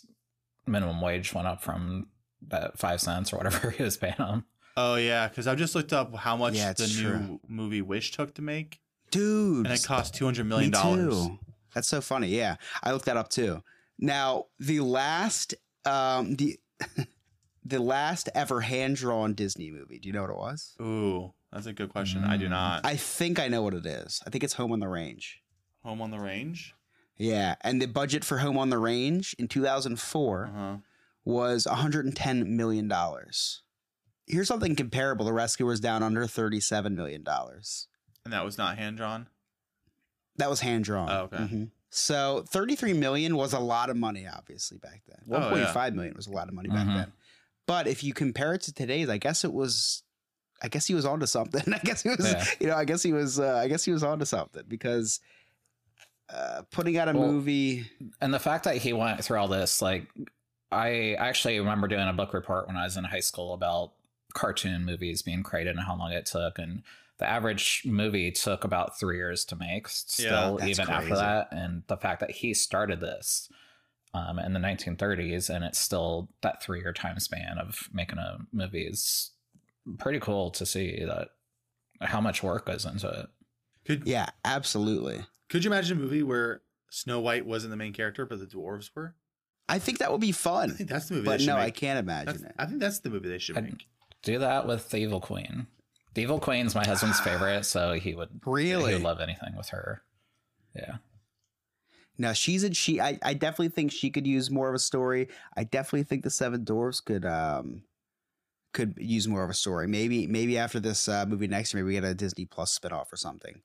minimum wage went up from that five cents or whatever he was paying them. Oh yeah, because I just looked up how much Yeah, the it's new movie Wish took to make, Dude. and it cost two hundred million dollars. That's so funny. Yeah. I looked that up too. Now, the last um the the last ever hand drawn Disney movie. Do you know what it was? Ooh, that's a good question. I do Mm. not. I think I know what it is. I think it's Home on the Range. Home on the Range. Yeah, and the budget for Home on the Range in 2004 Uh huh. was 110 million dollars. Here's something comparable. The Rescuers Down Under 37 million dollars. And that was not hand drawn. That was hand drawn. Oh, okay. Mhm. So 33 million was a lot of money, obviously back then. Oh, 1.5 million was a lot of money back Mhm. then. But if you compare it to today's, I guess it was. I guess he was onto something. I guess he was. Yeah. You know, I guess he was. Uh, I guess he was onto something because uh, putting out a Well, movie. And the fact that he went through all this, like, I actually remember doing a book report when I was in high school about cartoon movies being created and how long it took. And the average movie took about three years to make, still, That's even after that. And the fact that he started this um, in the 1930s and it's still that three year time span of making a movie is pretty cool to see that how much work goes into it. Could Yeah, absolutely. Could you imagine a movie where Snow White wasn't the main character, but the dwarves were? I think that would be fun. I fun. think that's the movie. But they should no, I can't imagine That's, it. I think that's the movie they should I'd- make. Do that with the Evil Queen. Evil Queen's my husband's favorite, so he would He Really? would love anything with her. Yeah. Now she's a she. I, I definitely think she could use more of a story. I definitely think the Seven Dwarfs could um could use more of a story. Maybe maybe after this uh, movie next year, maybe we get a Disney Plus spinoff or something.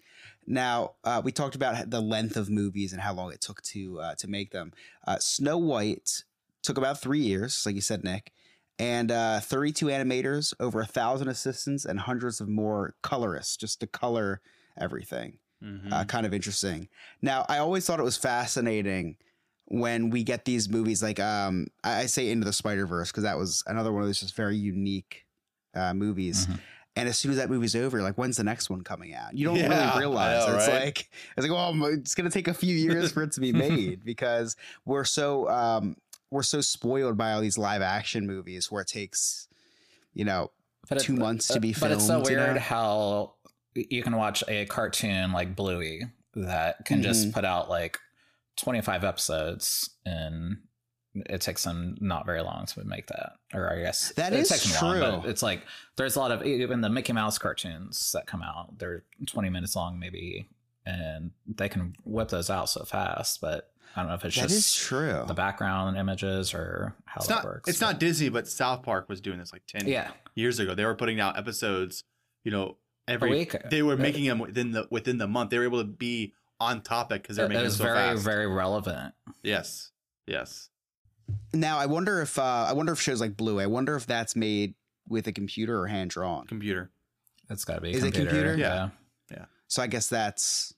Now uh, we talked about the length of movies and how long it took to uh, to make them. Uh, Snow White took about three years, like you said, Nick, and uh, 32 animators, over a thousand assistants, and hundreds of more colorists just to color everything Mhm. uh, kind of interesting. Now, I always thought it was fascinating when we get these movies like um, I, I say Into the Spider Verse because that was another one of those just very unique uh, movies. Mhm. And as soon as that movie's over, like when's the next one coming out? You don't Yeah, really realize. know, it's right? like it's like, well, it's gonna take a few years for it to be made because we're so um, we're so spoiled by all these live action movies where it takes, you know, But two months to be But it's so filmed, you weird know? how you can watch a cartoon like Bluey that can just Mm-hmm. put out like 25 episodes and it takes them not very long to make that. Or I guess That it is them long, but true. it's like there's a lot of even the Mickey Mouse cartoons that come out. They're 20 minutes long maybe and they can whip those out so fast, but I don't know if it's that just is true. the background images or how It's that not. works. It's but- not Disney, but South Park was doing this like ten Yeah. years ago. They were putting out episodes. You know, every week. They were making them within the within the month. They were able to be on topic because they're making it them was so very, fast. very relevant. yes, yes. Now I wonder if uh, I wonder if shows like Blue. I wonder if that's made with a computer or hand drawn. Computer. That's got to be. Is it computer. Yeah, Yeah. So I guess that's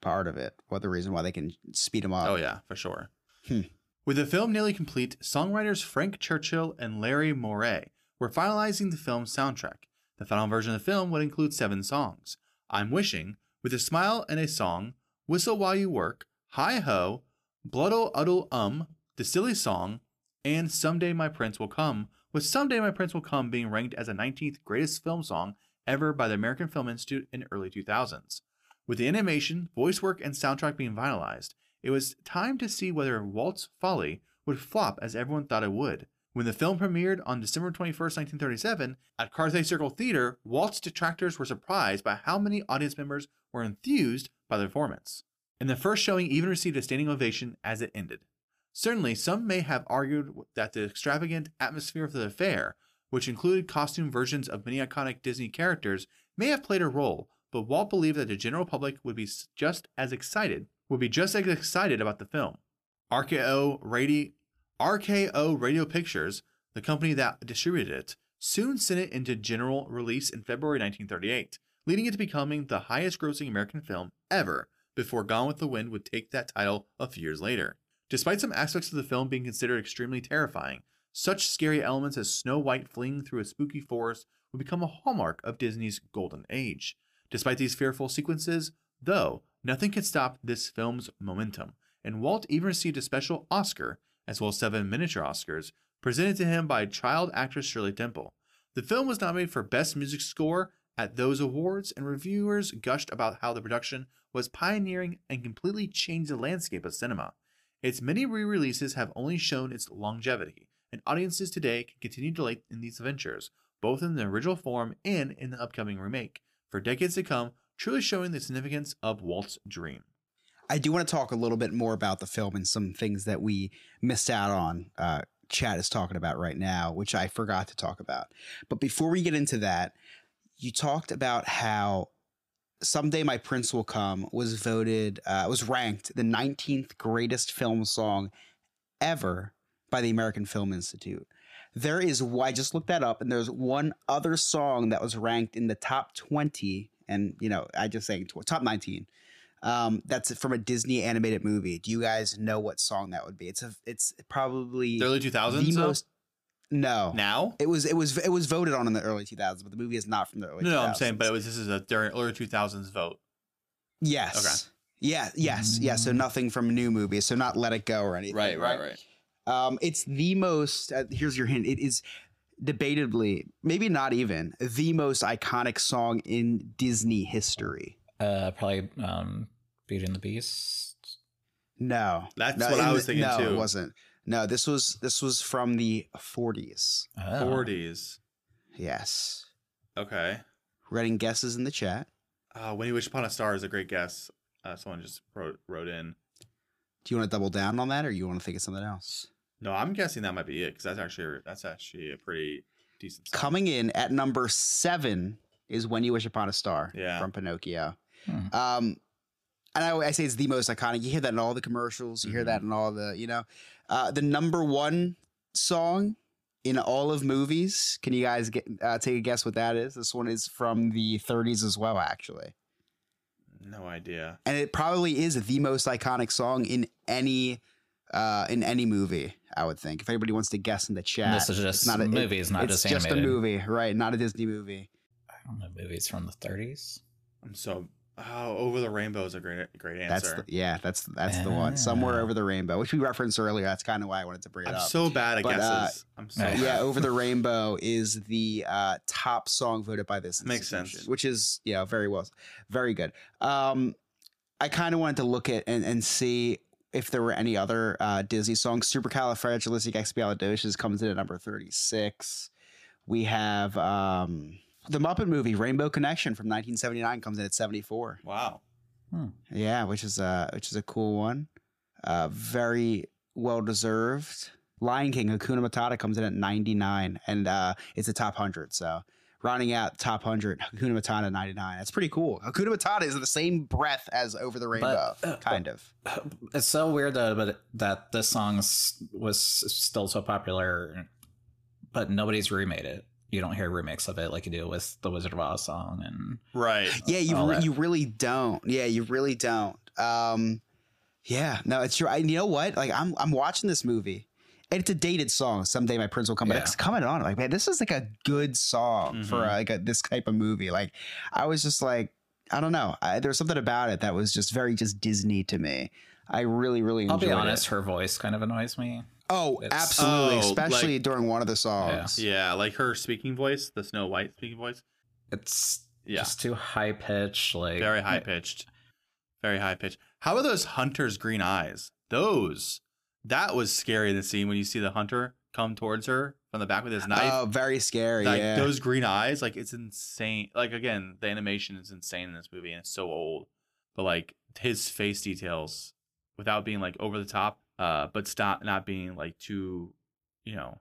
part of it. What the reason why they can speed them up? Oh yeah, for sure. Hmm. With the film nearly complete, songwriters Frank Churchill and Larry Morey were finalizing the film's soundtrack. The final version of the film would include seven songs: "I'm Wishing," "With a Smile and a Song," "Whistle While You Work," "Hi Ho," "Bluddle Uddle Um," "The Silly Song," and "Someday My Prince Will Come." With "Someday My Prince Will Come" being ranked as the 19th greatest film song ever by the American Film Institute in early 2000s. With the animation, voice work, and soundtrack being finalized, it was time to see whether Walt's Folly would flop as everyone thought it would. When the film premiered on December 21, 1937, at Carthay Circle Theater, Walt's detractors were surprised by how many audience members were enthused by the performance. And the first showing even received a standing ovation as it ended. Certainly, some may have argued that the extravagant atmosphere of the affair, which included costume versions of many iconic Disney characters, may have played a role, but Walt believed that the general public would be just as excited, would be just as excited about the film. RKO Radio, RKO Radio Pictures, the company that distributed it, soon sent it into general release in February 1938, leading it to becoming the highest grossing American film ever before Gone with the Wind would take that title a few years later. Despite some aspects of the film being considered extremely terrifying, such scary elements as Snow White fleeing through a spooky forest would become a hallmark of Disney's golden age. Despite these fearful sequences, though, nothing can stop this film's momentum, and Walt even received a special Oscar, as well as seven miniature Oscars, presented to him by child actress Shirley Temple. The film was nominated for Best Music Score at those awards, and reviewers gushed about how the production was pioneering and completely changed the landscape of cinema. Its many re releases have only shown its longevity, and audiences today can continue to delight in these adventures, both in the original form and in the upcoming remake, for decades to come, truly showing the significance of Walt's dream. I do want to talk a little bit more about the film and some things that we missed out on. Uh, Chad is talking about right now, which I forgot to talk about. But before we get into that, you talked about how "Someday My Prince Will Come" was voted, uh, was ranked the 19th greatest film song ever by the American Film Institute. There is, I just looked that up, and there's one other song that was ranked in the top 20, and you know, I just saying top 19 um, that's from a Disney animated movie. Do you guys know what song that would be? It's a it's probably The early 2000s? the most no. now? It was it was it was voted on in the early 2000s, but the movie is not from the early No, 2000s. no, I'm saying, but it was this is a during early 2000s vote. yes. Okay. Yeah, yes, yeah. So nothing from new movies. So not Let It Go or anything. Um, it's the most. Uh, here's your hint. It is debatably, maybe not even the most iconic song in Disney history. Uh, probably um, Beauty and the Beast. No, That's no, what I in was the- thinking no, too. it wasn't. No, this was this was from the 40s. Oh. 40s. Yes. Okay. Writing guesses in the chat. Uh, when you wish upon a star is a great guess. Uh, someone just wrote wrote in. Do you want to double down on that, or you want to think of something else? No, I'm guessing that might be it because that's actually that's actually a pretty decent. Song. Coming in at number seven is "When You Wish Upon a Star" Yeah. from Pinocchio. Hmm. Um, and I, I say it's the most iconic. You hear that in all the commercials. You hear Mhm. that in all the, you know, uh, the number one song in all of movies. Can you guys get uh, take a guess what that is? This one is from the 30s as well, actually, No idea. and it probably is the most iconic song in any uh, in any movie. I would think. If anybody wants to guess in the chat, This is it's just not a, it- it's not it's just just animated. a movie, right? Not a Disney movie. I don't know movies from the 30s. I'm so. Oh, over the rainbow is a great great That's answer. the, yeah, that's that's the one. Somewhere over the rainbow, which we referenced earlier. That's kind of why I wanted to bring it I'm up. so bad at But, uh, guesses. I'm so yeah, bad. yeah, over the rainbow is the uh, top song voted by this. Makes sense. Which is yeah, very well, very good. Um, I kind of wanted to look at and, and see if there were any other uh, Disney songs. Supercalifragilisticexpialidocious comes in at number thirty six. We have um, the Muppet movie Rainbow Connection from 1979 comes in at 74. Wow. Yeah, which is a which is a cool one. Uh, very well deserved. Lion King Hakuna Matata comes in at 99 and uh, it's a top 100. So rounding out top 100, Hakuna Matata 99. That's pretty cool. Hakuna Matata is in the same breath as Over the Rainbow, uh, kind of. It's so weird though, but that this song was still so popular, but nobody's remade it. You don't hear remakes of it like you do with the Wizard of Oz song, and Right. Yeah, you re- you really don't. Yeah, you really don't. Um, yeah, no, it's true. I, you know what? Like I'm I'm watching this movie. And it's a dated song. Someday my prince will come. But Yeah. it's coming on. Like, man, this is like a good song for Mhm. uh, like a, this type of movie. Like, I was just like, I don't know. I, there was something about it that was just very just Disney to me. I really, really. I'll be honest, It. her voice kind of annoys me. Oh, It's- absolutely, Oh, especially like- during one of the songs. Yeah, like her speaking voice, the Snow White speaking voice. It's Yeah. just too high pitched. Like Very high pitched. Very high pitched. How are those hunter's green eyes? Those. That was scary in the scene when you see the hunter come towards her from the back with his knife. Oh, very scary. like yeah. those green eyes, like it's insane. Like again, the animation is insane in this movie and it's so old. But like his face details without being like over the top, uh, but stop not being like too, you know,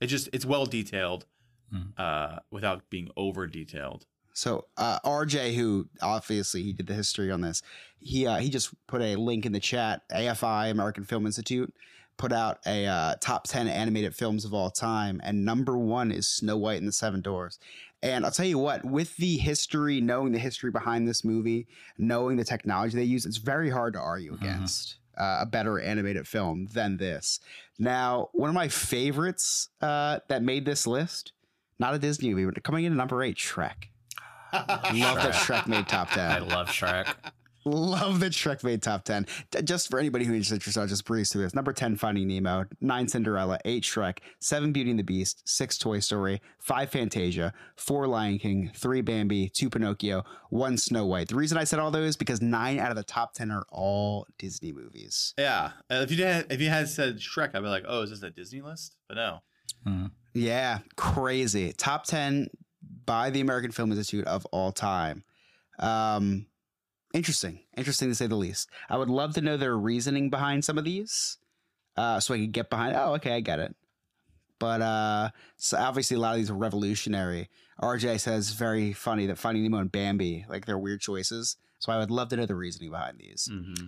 it just it's well detailed, Mm. uh, without being over detailed. So uh, RJ, who obviously he did the history on this, he uh, he just put a link in the chat. AFI American Film Institute put out a uh, top 10 animated films of all time, and number one is Snow White and the Seven Dwarfs. And I'll tell you what, with the history, knowing the history behind this movie, knowing the technology they use, it's very hard to argue Mhm. against uh, a better animated film than this. Now, one of my favorites uh, that made this list, not a Disney movie, but coming in at number eight, Shrek. Love that Shrek made top 10. I love Shrek. Love that Shrek made top 10. D- Just for anybody who interested, I'll just breeze through this. Number 10, Finding Nemo. 9, Cinderella. 8, Shrek. 7, Beauty and the Beast. 6, Toy Story. 5, Fantasia. 4, Lion King. 3, Bambi. 2, Pinocchio. 1, Snow White. The reason I said all those is because 9 out of the top 10 are all Disney movies. Yeah. Uh, if you did, if you had said Shrek, I'd be like, oh, is this a Disney list? But no. Hmm. Yeah, crazy. Top 10 by the American Film Institute of all time. Um, interesting. Interesting to say the least. I would love to know their reasoning behind some of these uh, so I could get behind, oh, okay, I get it. But uh, so obviously, a lot of these are revolutionary. RJ says very funny that Finding Nemo and Bambi, like they're weird choices. So I would love to know the reasoning behind these. Mm-hmm.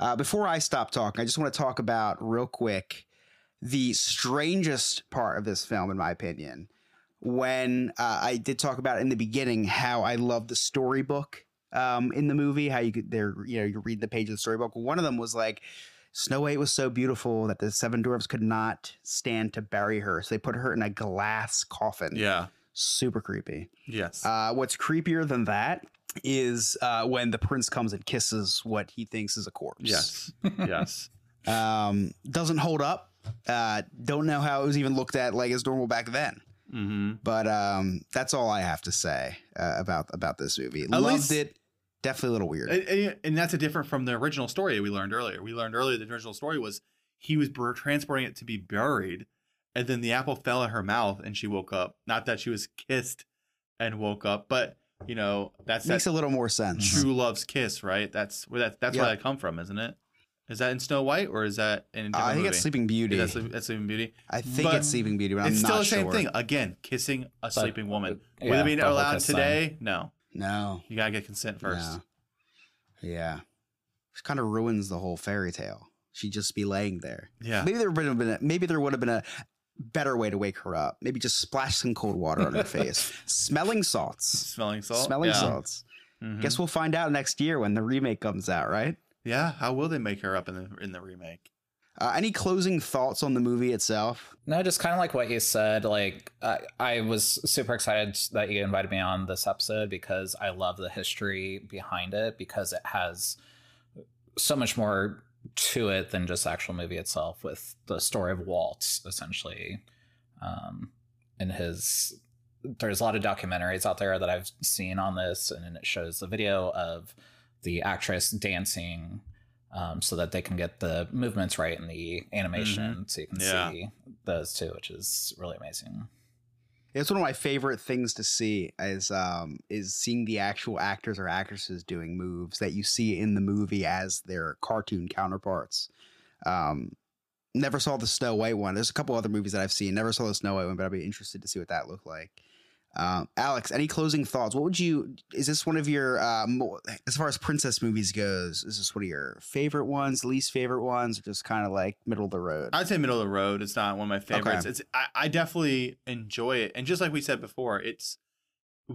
Uh, before I stop talking, I just want to talk about real quick the strangest part of this film, in my opinion. When uh, I did talk about in the beginning how I love the storybook um, in the movie, how you could there, you know, you read the page of the storybook. One of them was like, Snow White was so beautiful that the seven dwarfs could not stand to bury her, so they put her in a glass coffin. Yeah. super creepy. Yes. Uh, what's creepier than that is uh, when the prince comes and kisses what he thinks is a corpse. yes. yes. Um, doesn't hold up. Uh, don't know how it was even looked at like as normal back then. Mm-hmm. But um, that's all I have to say uh, about about this movie. Loved least- it. Definitely a little weird. And, and- and that's a different from the original story we learned earlier. We learned earlier the original story was he was bur- transporting it to be buried, and then the apple fell in her mouth and she woke up. Not that she was kissed and woke up, but you know that's Makes that a little more sense. true love's kiss, right? That's where that that's where Yeah. that come from, isn't it? Is that in Snow White or is that in a Uh, I think movie? it's Sleeping Beauty. Yeah, that's, Sleep- that's Sleeping Beauty. I think but it's Sleeping Beauty, but I'm it's still not the same sure. thing. Again, kissing a sleeping woman. yeah, Would it be allowed kiss thing. today? No. No. You gotta get consent first. No. Yeah. It kind of ruins the whole fairy tale. She'd just be laying there. Yeah. Maybe there would have been a, maybe there would have been a better way to wake her up. Maybe just splash some cold water on her face. Smelling salts. Smelling salt. Smelling yeah. salts. Mhm. Guess we'll find out next year when the remake comes out, right? Yeah, how will they make her up in the in the remake? Uh, any closing thoughts on the movie itself? No, just kind of like what you said. Like, I, I was super excited that you invited me on this episode because I love the history behind it because it has so much more to it than just the actual movie itself. With the story of Walt, essentially, um, and his. There's a lot of documentaries out there that I've seen on this, and it shows the video of the actress dancing um, so that they can get the movements right in the animation so you can Yeah. see those too which is really amazing It's one of my favorite things to see is um is seeing the actual actors or actresses doing moves that you see in the movie as their cartoon counterparts. Um never saw the Snow White one. There's a couple other movies that I've seen. Never saw the Snow White one, but I'd be interested to see what that looked like. Um, Alex, any closing thoughts? What would you? Is this one of your, uh, as far as princess movies goes? Is this one of your favorite ones, least favorite ones, or just kind of like middle of the road? I'd say middle of the road. It's not one of my favorites. Okay. It's I, I definitely enjoy it, and just like we said before, it's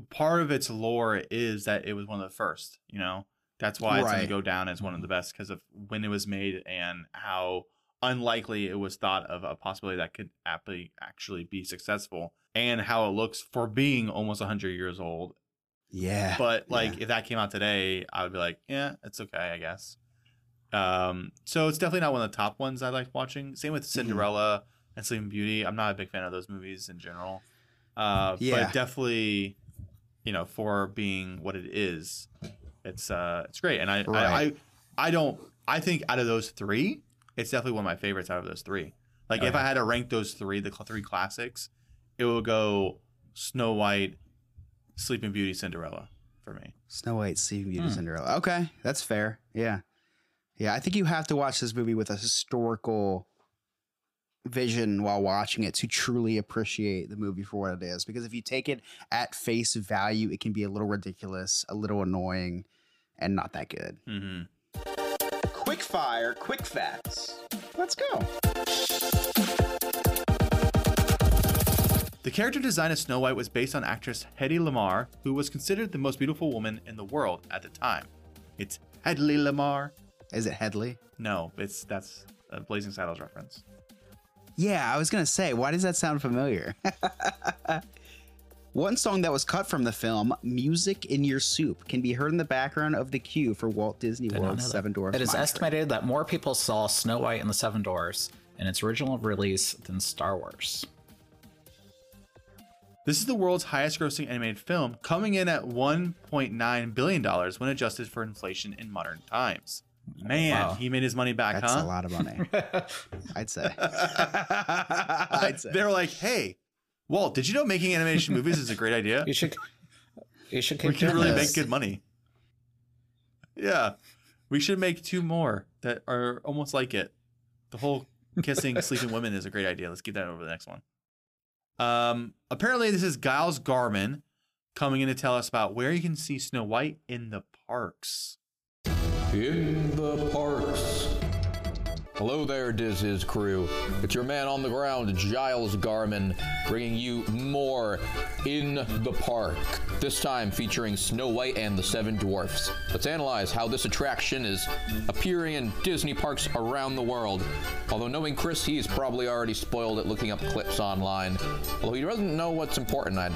part of its lore is that it was one of the first. You know, that's why it's going to go down as one of the best because of when it was made and how unlikely it was thought of a possibility that could aptly actually be successful, and how it looks for being almost 100 years old. yeah, But like, if that came out today, I would be like, yeah, it's okay, I guess. Um, so it's definitely not one of the top ones I like watching. Same with Cinderella and Sleeping Beauty. I'm not a big fan of those movies in general. Uh, Yeah. but definitely, you know, for being what it is, it's uh, it's great. And I, Right. I, I, I don't. I think out of those three, it's definitely one of my favorites out of those three. Like if I had to rank those three, the three classics, it will go Snow White, Sleeping Beauty, Cinderella for me. Snow White, Sleeping Beauty, Hmm. Cinderella. Okay, that's fair. Yeah, yeah. I think you have to watch this movie with a historical vision while watching it to truly appreciate the movie for what it is. Because if you take it at face value, it can be a little ridiculous, a little annoying, and not that good. Mm-hmm. Quick fire, quick facts. Let's go. The character design of Snow White was based on actress Hedy Lamarr, who was considered the most beautiful woman in the world at the time. It's Hedley Lamarr. Is it Headley? No, it's that's a Blazing Saddles reference. Yeah, I was gonna say, why does that sound familiar? One song that was cut from the film, "Music in Your Soup," can be heard in the background of the queue for Walt Disney World's. Seven Dwarfs. It is Mine Train. estimated that more people saw Snow White and the Seven Dwarfs in its original release than Star Wars. This is the world's highest grossing animated film, coming in at $1.9 billion when adjusted for inflation in modern times. Man, Wow. he made his money back, huh? That's huh? a lot of money. I'd say. I'd say. They're like, hey, Walt, did you know making animation movies is a great idea? You should, you should We can really this. make good money. Yeah. We should make two more that are almost like it. The whole kissing, sleeping women is a great idea. Let's get that over the next one. Um, apparently, this is Giles Garman coming in to tell us about where you can see Snow White in the parks. In the parks. Hello there, Diz's crew. It's your man on the ground, Giles Garman, bringing you more in the park. This time featuring Snow White and the Seven Dwarfs. Let's analyze how this attraction is appearing in Disney parks around the world. Although knowing Chris, he's probably already spoiled at looking up clips online. Although he doesn't know what's important, I'd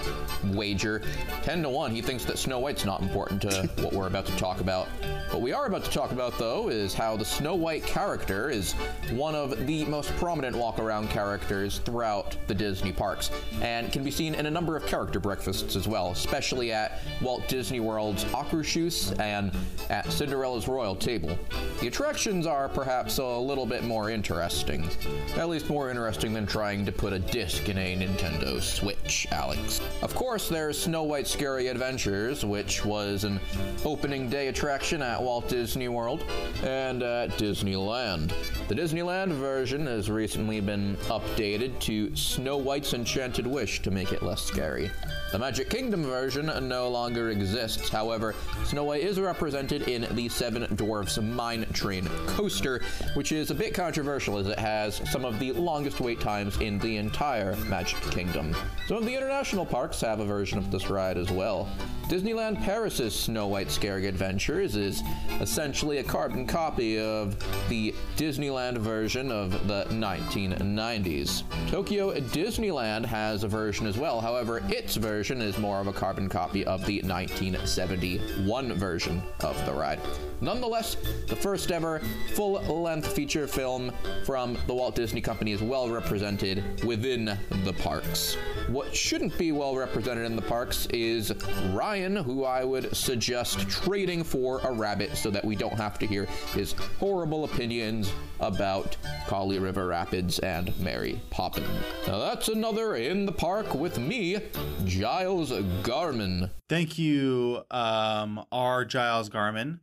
wager. 10 to 1, he thinks that Snow White's not important to what we're about to talk about. What we are about to talk about, though, is how the Snow White character is one of the most prominent walk around characters throughout the Disney parks, and can be seen in a number of character breakfasts as well, especially at Walt Disney World's Akershus and at Cinderella's Royal Table. The attractions are perhaps a little bit more interesting, at least more interesting than trying to put a disc in a Nintendo Switch, Alex. Of course, there's Snow White's Scary Adventures, which was an opening day attraction at Walt Disney World and at Disneyland. The Disneyland version has recently been updated to Snow White's Enchanted Wish to make it less scary. The Magic Kingdom version no longer exists, however, Snow White is represented in the Seven Dwarfs Mine Train coaster, which is a bit controversial as it has some of the longest wait times in the entire Magic Kingdom. Some of the international parks have a version of this ride as well. Disneyland Paris's Snow White Scary Adventures is essentially a carbon copy of the Disneyland version of the 1990s. Tokyo Disneyland has a version as well, however, its version is more of a carbon copy of the 1971 version of the ride. Nonetheless, the first ever full length feature film from the Walt Disney Company is well represented within the parks. What shouldn't be well represented in the parks is Ryan, who I would suggest trading for a rabbit so that we don't have to hear his horrible opinions about Kali River Rapids and Mary Poppins. Now that's another in the park with me, Giles Garman. Thank you, um, R. Giles Garman,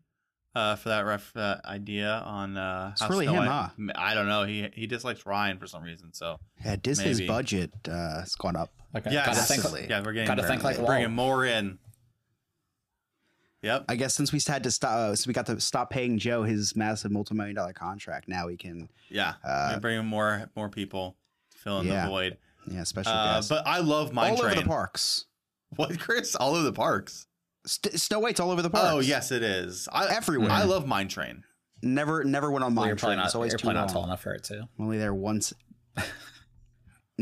uh, for that ref uh, idea on. Uh, It's how really Snow him, White- huh? I don't know. He he dislikes Ryan for some reason. So Yeah, Disney's Maybe. budget uh, has gone up. Okay. yeah, gotta think, yeah, we're getting gotta think like bringing more in. Yep. I guess since we had to stop, uh, so we got to stop paying Joe his massive multi-million dollar contract. Now we can, Yeah. Uh, we're bringing more more people to fill in yeah. the void. yeah, special Uh, guest. but I love Mine all Train. over the parks. What, Chris? All over the parks. St- Snow White's all over the parks. Oh yes, it is. I, Everywhere. I love Mine Train. Never, never went on Well, mine you're probably train. not, It's always you're too probably long. not tall enough for it too. I'm only there once.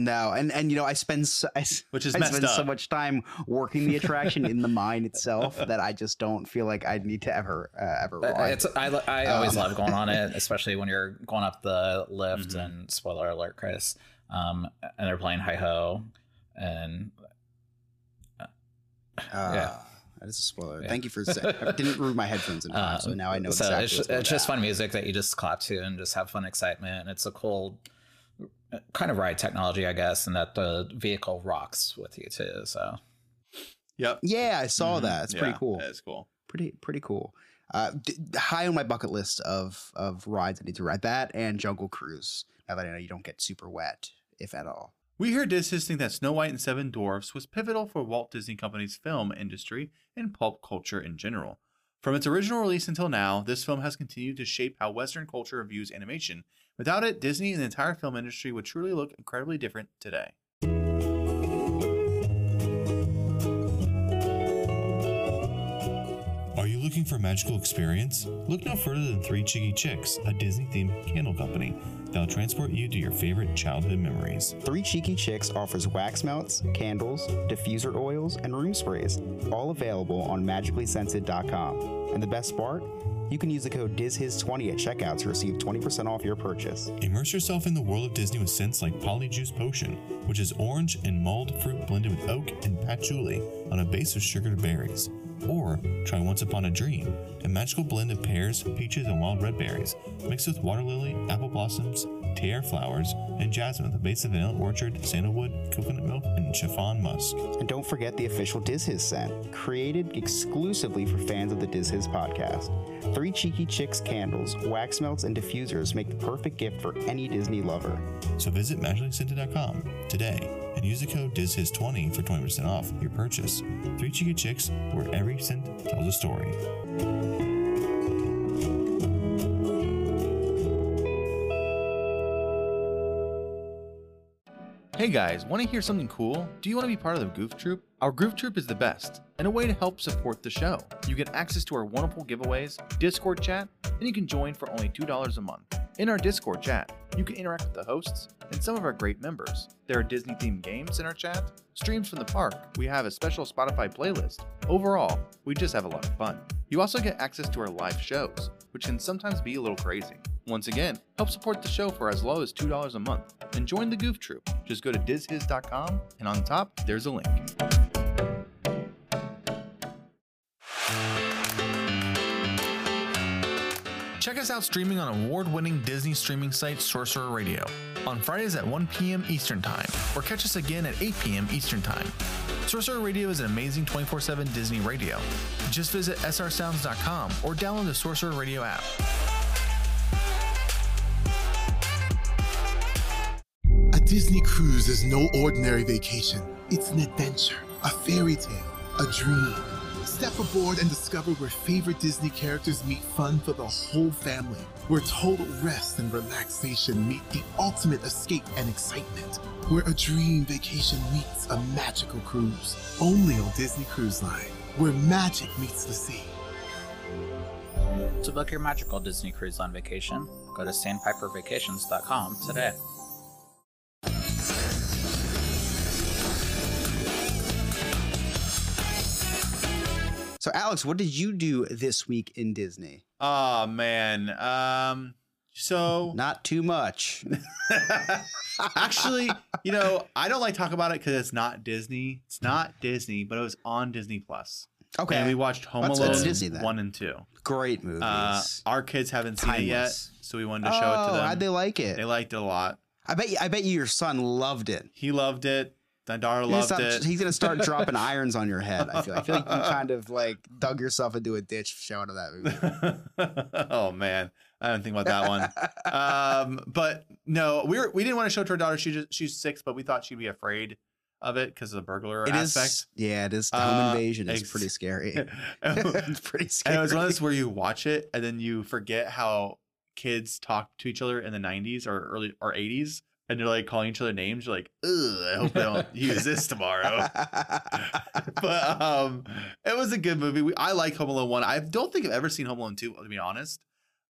no, and and you know I spend so, I, s- Which is I messed spend so much time working the attraction in the mine itself that I just don't feel like I need to ever uh, ever Uh, ride. It's I, I always Um, love going on it, especially when you're going up the lift. Mhm. And spoiler alert, Chris. Um, and they're playing hi ho, and Uh, yeah. That is a spoiler. Yeah. Thank you for saying. I didn't remove my headphones in time, uh, so now I know So exactly. it's, what's just, it's just fun music that you just clap to and just have fun excitement. And it's a cool uh, kind of ride technology, I guess, and that the vehicle rocks with you too. So Yep. Yeah, I saw Mhm. that. It's Yeah, pretty cool. It's cool. Pretty pretty cool. Uh, d- high on my bucket list of of rides I need to ride. That and Jungle Cruise. Now that I know you don't get super wet, if at all. We hear Disney think that Snow White and Seven Dwarfs was pivotal for Walt Disney Company's film industry and pulp culture in general. From its original release until now, this film has continued to shape how Western culture views animation. Without it, Disney and the entire film industry would truly look incredibly different today. Looking for a magical experience? Look no further than Three Cheeky Chicks, a Disney themed candle company that'll transport you to your favorite childhood memories. Three Cheeky Chicks offers wax melts, candles, diffuser oils, and room sprays, all available on magicallyscented.com. And the best part? You can use the code DizHiz20 at checkout to receive 20% off your purchase. Immerse yourself in the world of Disney with scents like Polyjuice Potion, which is orange and mulled fruit blended with oak and patchouli on a base of sugared berries. Or try Once Upon a Dream, a magical blend of pears, peaches, and wild red berries, mixed with water lily, apple blossoms, tiare flowers, and jasmine a base of vanilla orchard, sandalwood, coconut milk, and chiffon musk. And don't forget the official Diz Hiz scent, created exclusively for fans of the Diz Hiz podcast. Three Cheeky Chicks candles, wax melts, and diffusers make the perfect gift for any Disney lover. So visit magicallyscented.com today and use the code DizHiz20 for 20% off your purchase. Three Cheeky Chicks, where every scent tells a story. Hey guys, want to hear something cool? Do you want to be part of the Goof Troop? Our Goof Troop is the best, and a way to help support the show. You get access to our wonderful giveaways, Discord chat, and you can join for only $2 a month. In our Discord chat, you can interact with the hosts and some of our great members. There are Disney themed games in our chat, streams from the park, we have a special Spotify playlist. Overall, we just have a lot of fun. You also get access to our live shows, which can sometimes be a little crazy. Once again, help support the show for as low as $2 a month and join the Goof Troop. Just go to dizhiz.com and on top, there's a link. Check us out streaming on award winning Disney streaming site Sorcerer Radio on Fridays at 1 p.m. Eastern Time, or catch us again at 8 p.m. Eastern Time. Sorcerer Radio is an amazing 24 7 Disney radio. Just visit srsounds.com or download the Sorcerer Radio app. A Disney cruise is no ordinary vacation. It's an adventure, a fairy tale, a dream. Step aboard and discover where favorite Disney characters meet fun for the whole family, where total rest and relaxation meet the ultimate escape and excitement, where a dream vacation meets a magical cruise. Only on Disney Cruise Line, where magic meets the sea. To book your magical Disney cruise on vacation, go to sandpipervacations.com today. So, Alex, what did you do this week in Disney? Oh man. Um so Not too much. actually, you know, I don't like talk about it because it's not Disney. It's not Disney, but it was on Disney Plus. Okay. And we watched Home That's- Alone Disney then. one and two. Great movies. Uh, our kids haven't seen it yet, so we wanted to oh, show it to them. how'd they like it? They liked it a lot. I bet you, I bet you your son loved it. He loved it. My daughter He's gonna loved stop- it. He's gonna start dropping irons on your head. I feel, I feel like you kind of like dug yourself into a ditch showing that movie. oh man, I didn't think about that one. um, but no, we were we didn't want to show it to our daughter. She just she's six, but we thought she'd be afraid of it because of the burglar It is, aspect. yeah, it is. Home Uh, invasion is ex- pretty scary. and it's pretty scary. it was one of those where you watch it and then you forget how kids talk to each other in the 90s or early or 80s and they're like calling each other names you're like Ugh, i hope they don't use this tomorrow. But um it was a good movie. We, i like home alone 1 i don't think i've ever seen home alone 2 to be honest.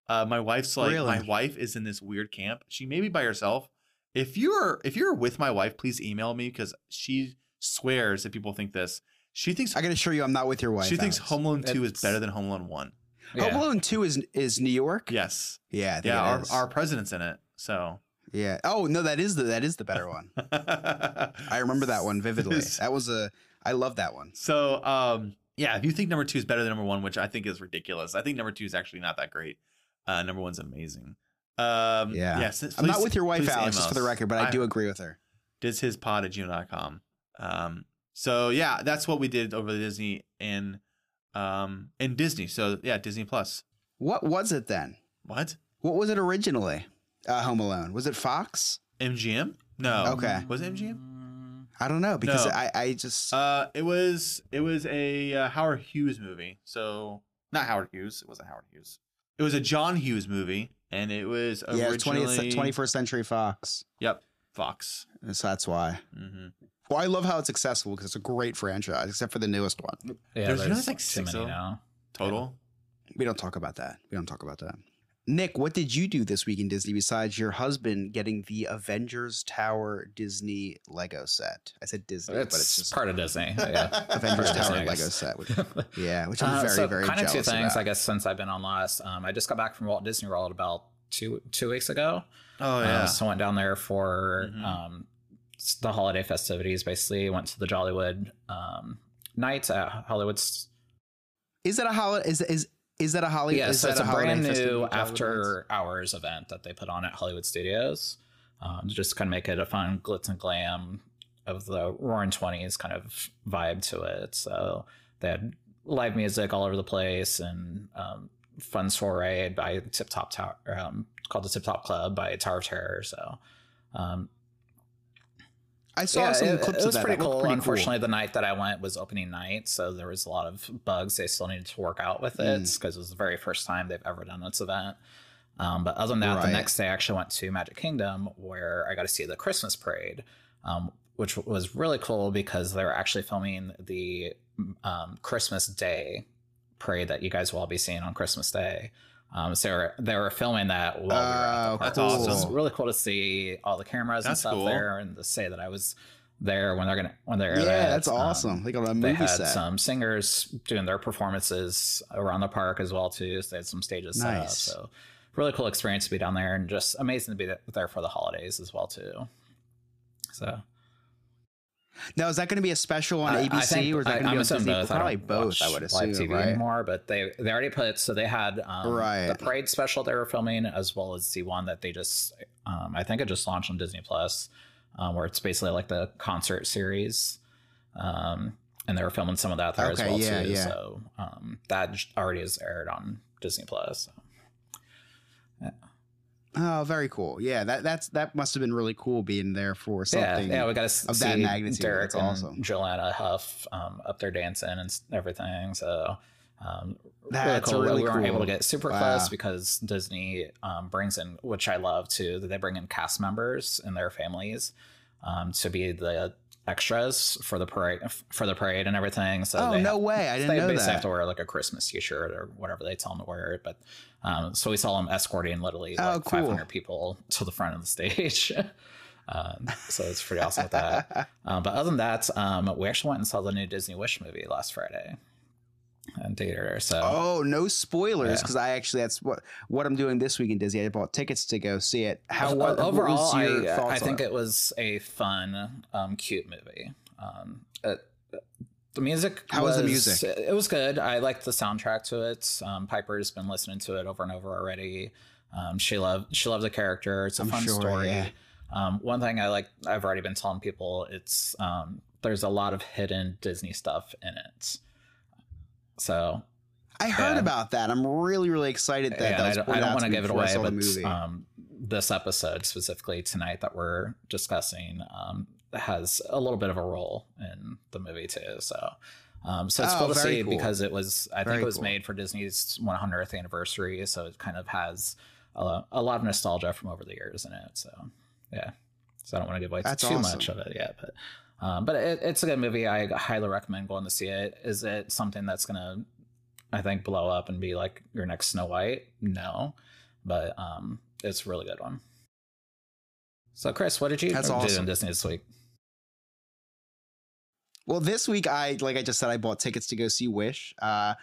Uh my wife's like Really? my wife is in this weird camp. She may be by herself. If you're if you're with my wife please email me because she swears that people think this. She thinks I can assure you, I'm not with your wife. she thinks home alone 2 is better than home alone 1 Home Alone Two is is New York. yes. Yeah, yeah our, our president's in it so yeah. Oh no, that is the that is the better one. I remember that one vividly. That was a. I love that one. So, um, yeah, if you think number two is better than number one, which I think is ridiculous, I think number two is actually not that great. Uh, number one's amazing. Um, Yeah. yes, I'm not with your wife, Alex, just for the record, but I, do agree with her. Diz Hiz pod at gmail.com. Um, so yeah, that's what we did over the Disney in, um, in Disney. So yeah, Disney Plus. What was it then? What? What was it originally? Uh, Home Alone. Was it Fox? MGM? No. Okay. Was it MGM? I don't know because No. I I just Uh, it was it was a uh, Howard Hughes movie. So Not Howard Hughes. It wasn't Howard Hughes. It was a John Hughes movie, and it was Yeah, originally 20th, 21st Century Fox. Yep, Fox. So that's why. hmm Well, I love how it's accessible because it's a great franchise, except for the newest one. Yeah, There's- there's, there's like too six many of them. now. Total. We don't talk about that. We don't talk about that. Nick, what did you do this week in Disney besides your husband getting the Avengers Tower Disney Lego set? I said Disney, but it's just part of Disney. Yeah. Avengers Tower Disney, Lego set. Which, yeah, which I'm Uh, very, so very kind of two things, about. I guess, since I've been on last. Um, I just got back from Walt Disney World about two two weeks ago. Oh Uh, yeah. so I went down there for Mhm. um, the holiday festivities. Basically, went to the Jollywood um, night at Hollywood's. Is that a holiday? Is is is that a Hollywood? yeah, so that it's a holiday brand new after hours event that they put on at Hollywood Studios. Um, to just kind of make it a fun glitz and glam of the Roaring Twenties kind of vibe to it. So they had live music all over the place and um, fun soiree by Tip Top Tower, um, called the Tip Top Club by Tower of Terror. So um, I saw some it, clips it of was that. pretty That looked cool. pretty Unfortunately, the night that I went was opening night, so there was a lot of bugs they still needed to work out with it Mm. because it was the very first time they've ever done this event. Um, but other than that, Right. the next day I actually went to Magic Kingdom where I got to see the Christmas parade, um, which was really cool because they were actually filming the um, Christmas Day parade that you guys will all be seeing on Christmas Day. Um, so they were, filming that while we were at Oh, the park. That's So it was awesome. really cool to see all the cameras and stuff cool. there, and to say that I was there when they're gonna when they're Yeah, at, that's um, awesome. Like on a they movie had set. some singers doing their performances around the park as well too. So they had some stages set up. So really cool experience to be down there, and just amazing to be there for the holidays as well too. So Now, is that going to be a special on ABC think- or is that going to be on Disney? both. I Probably both, I would live assume, TV right? anymore, but they they already put so they had um, Right. the parade special they were filming as well as the one that they just um, I think it just launched on Disney Plus, um, where it's basically like the concert series, um, and they were filming some of that there as well yeah, too. yeah. So um, that already is aired on Disney Plus. So. Oh, very cool. Yeah, that that's that must have been really cool being there for something. Yeah, yeah, we got to of see that magnitude. Derek That's and awesome. Julianne Hough um, up there dancing and everything. So um, That's really cool. really we weren't able to get super Wow. close because Disney um, brings in, which I love too, that they bring in cast members and their families um, to be the extras for the parade for the parade and everything. So oh no have- way! I didn't know. they know basically have to wear like a Christmas T-shirt or whatever they tell them to wear. But um, so we saw them escorting literally Oh, like cool. 500 people to the front of the stage. um, so it's pretty awesome with that. Um, but other than that, um, we actually went and saw the new Disney Wish movie last Friday theater. So Oh, no spoilers Yeah. because I actually that's what what I'm doing this week in Disney. I bought tickets to go see it. How O- what, overall, what was your I, I think on it was a fun, um, cute movie. Um, it, the music. How was the music? It was good. I liked the soundtrack to it. Um, Piper's been listening to it over and over already. Um, she loved she loved the character. It's a I'm fun sure, story. yeah. Um, one thing I like, I've already been telling people, it's um, there's a lot of hidden Disney stuff in it. So I heard yeah. about that. I'm really really excited that yeah, that I don't, I don't want to give it away, but um, this episode specifically tonight that we're discussing um, has a little bit of a role in the movie too. So, um, so it's Oh, cool to see cool. because it was I Very think it was cool. made for Disney's 100th anniversary, so it kind of has a, a lot of nostalgia from over the years in it. So, yeah. So I don't want to give away That's too awesome. much of it yet, but. Um, but it, it's a good movie. I highly recommend going to see it. Is it something that's gonna I think blow up and be like your next Snow White. No, but um, it's a really good one. So, Chris, what did you That's do awesome. in Disney this week? Well, this week I like I just said I bought tickets to go see Wish. Uh,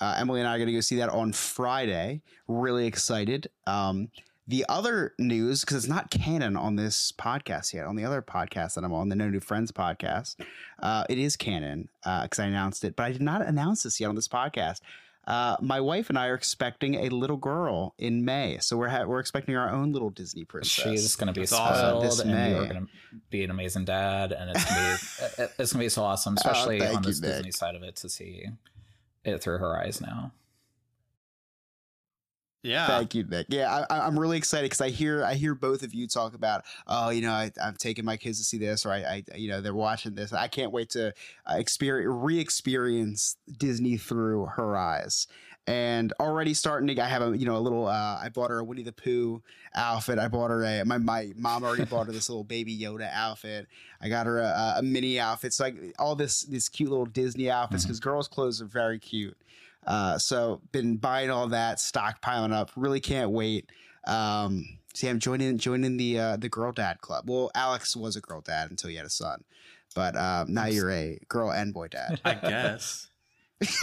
uh, Emily and I are going to go see that on Friday. Really excited. Um, the other news because it's not canon on this podcast yet. On the other podcast that I'm on, the No New Friends podcast, uh, it is canon because I announced it, but I did not announce this yet on this podcast. Uh, my wife and I are expecting a little girl in May, so we're ha- we're expecting our own little Disney princess. She's going to be awesome. spoiled, This and May. you're going to be an amazing dad, and it's going to be it's going to be so awesome, especially thank on you, this Nick. Disney side of it to see it through her eyes now. Yeah. Thank you, Nick. Yeah, I, I'm really excited because I hear I hear both of you talk about, oh, you know, I, I'm taking my kids to see this, or I, I you know, they're watching this. I can't wait to uh, experience, re-experience Disney through her eyes. and already starting to. I have a you know a little. Uh, I bought her a Winnie the Pooh outfit. I bought her a my my mom already bought her this little baby Yoda outfit. I got her a, a mini outfit. So like all this this cute little Disney outfits because girls' clothes are very cute. Uh, so been buying all that, stockpiling up. Really can't wait. Um, see, I'm joining joining the uh, the girl dad club. Well, Alex was a girl dad until he had a son, but um, now you're a girl and boy dad. I guess.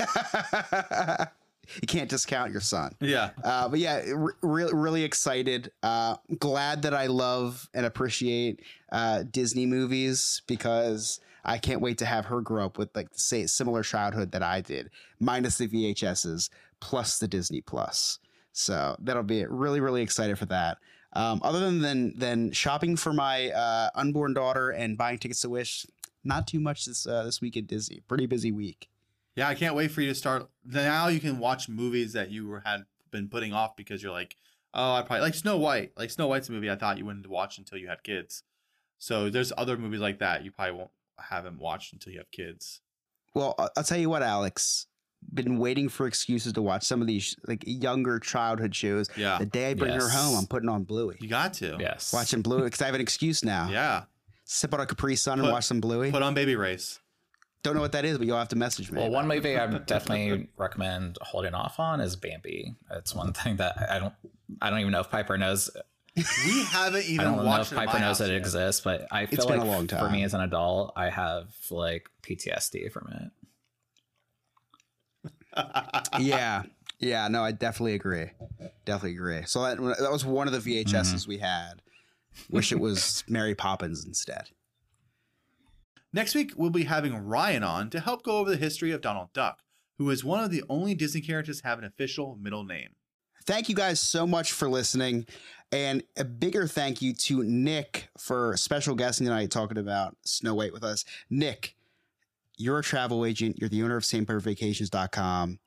you can't discount your son. Yeah. Uh, but yeah, re- really, really excited. Uh, glad that I love and appreciate uh, Disney movies because I can't wait to have her grow up with like the same similar childhood that I did, minus the VHSs plus the Disney Plus. So that'll be really, really excited for that. Um, other than than than shopping for my uh, unborn daughter and buying tickets to Wish, not too much this uh, this week at Disney. Pretty busy week. Yeah, I can't wait for you to start. Now you can watch movies that you had been putting off because you're like, oh, I probably like Snow White. Like Snow White's a movie I thought you wouldn't watch until you had kids. So there's other movies like that you probably won't haven't watched until you have kids. Well, I- I'll tell you what, Alex. Been waiting for excuses to watch some of these like younger childhood shows. Yeah, The day I bring her home, I'm putting on Bluey. you got to. Yes. Watching Bluey because I have an excuse now. Yeah, Sip on a Capri Sun and watch some Bluey. put on Baby Race. Don't know what that is, but you'll have to message me. Well, one movie I would definitely recommend holding off on is Bambi. It's one thing that I don't. I don't even know if Piper knows. We haven't even I even don't know watched if Piper knows that it yet. exists, but I feel been like a long time. for me as an adult, I have like PTSD from it. yeah, yeah, no, I definitely agree. Definitely agree. So that that was one of the VHSs Mm-hmm. we had. Wish it was Mary Poppins instead. Next week, we'll be having Ryan on to help go over the history of Donald Duck, who is one of the only Disney characters to have an official middle name. Thank you guys so much for listening. And a bigger thank you to Nick for special guesting tonight talking about Snow White with us. Nick, you're a travel agent, you're the owner of SandpiperVacations.com.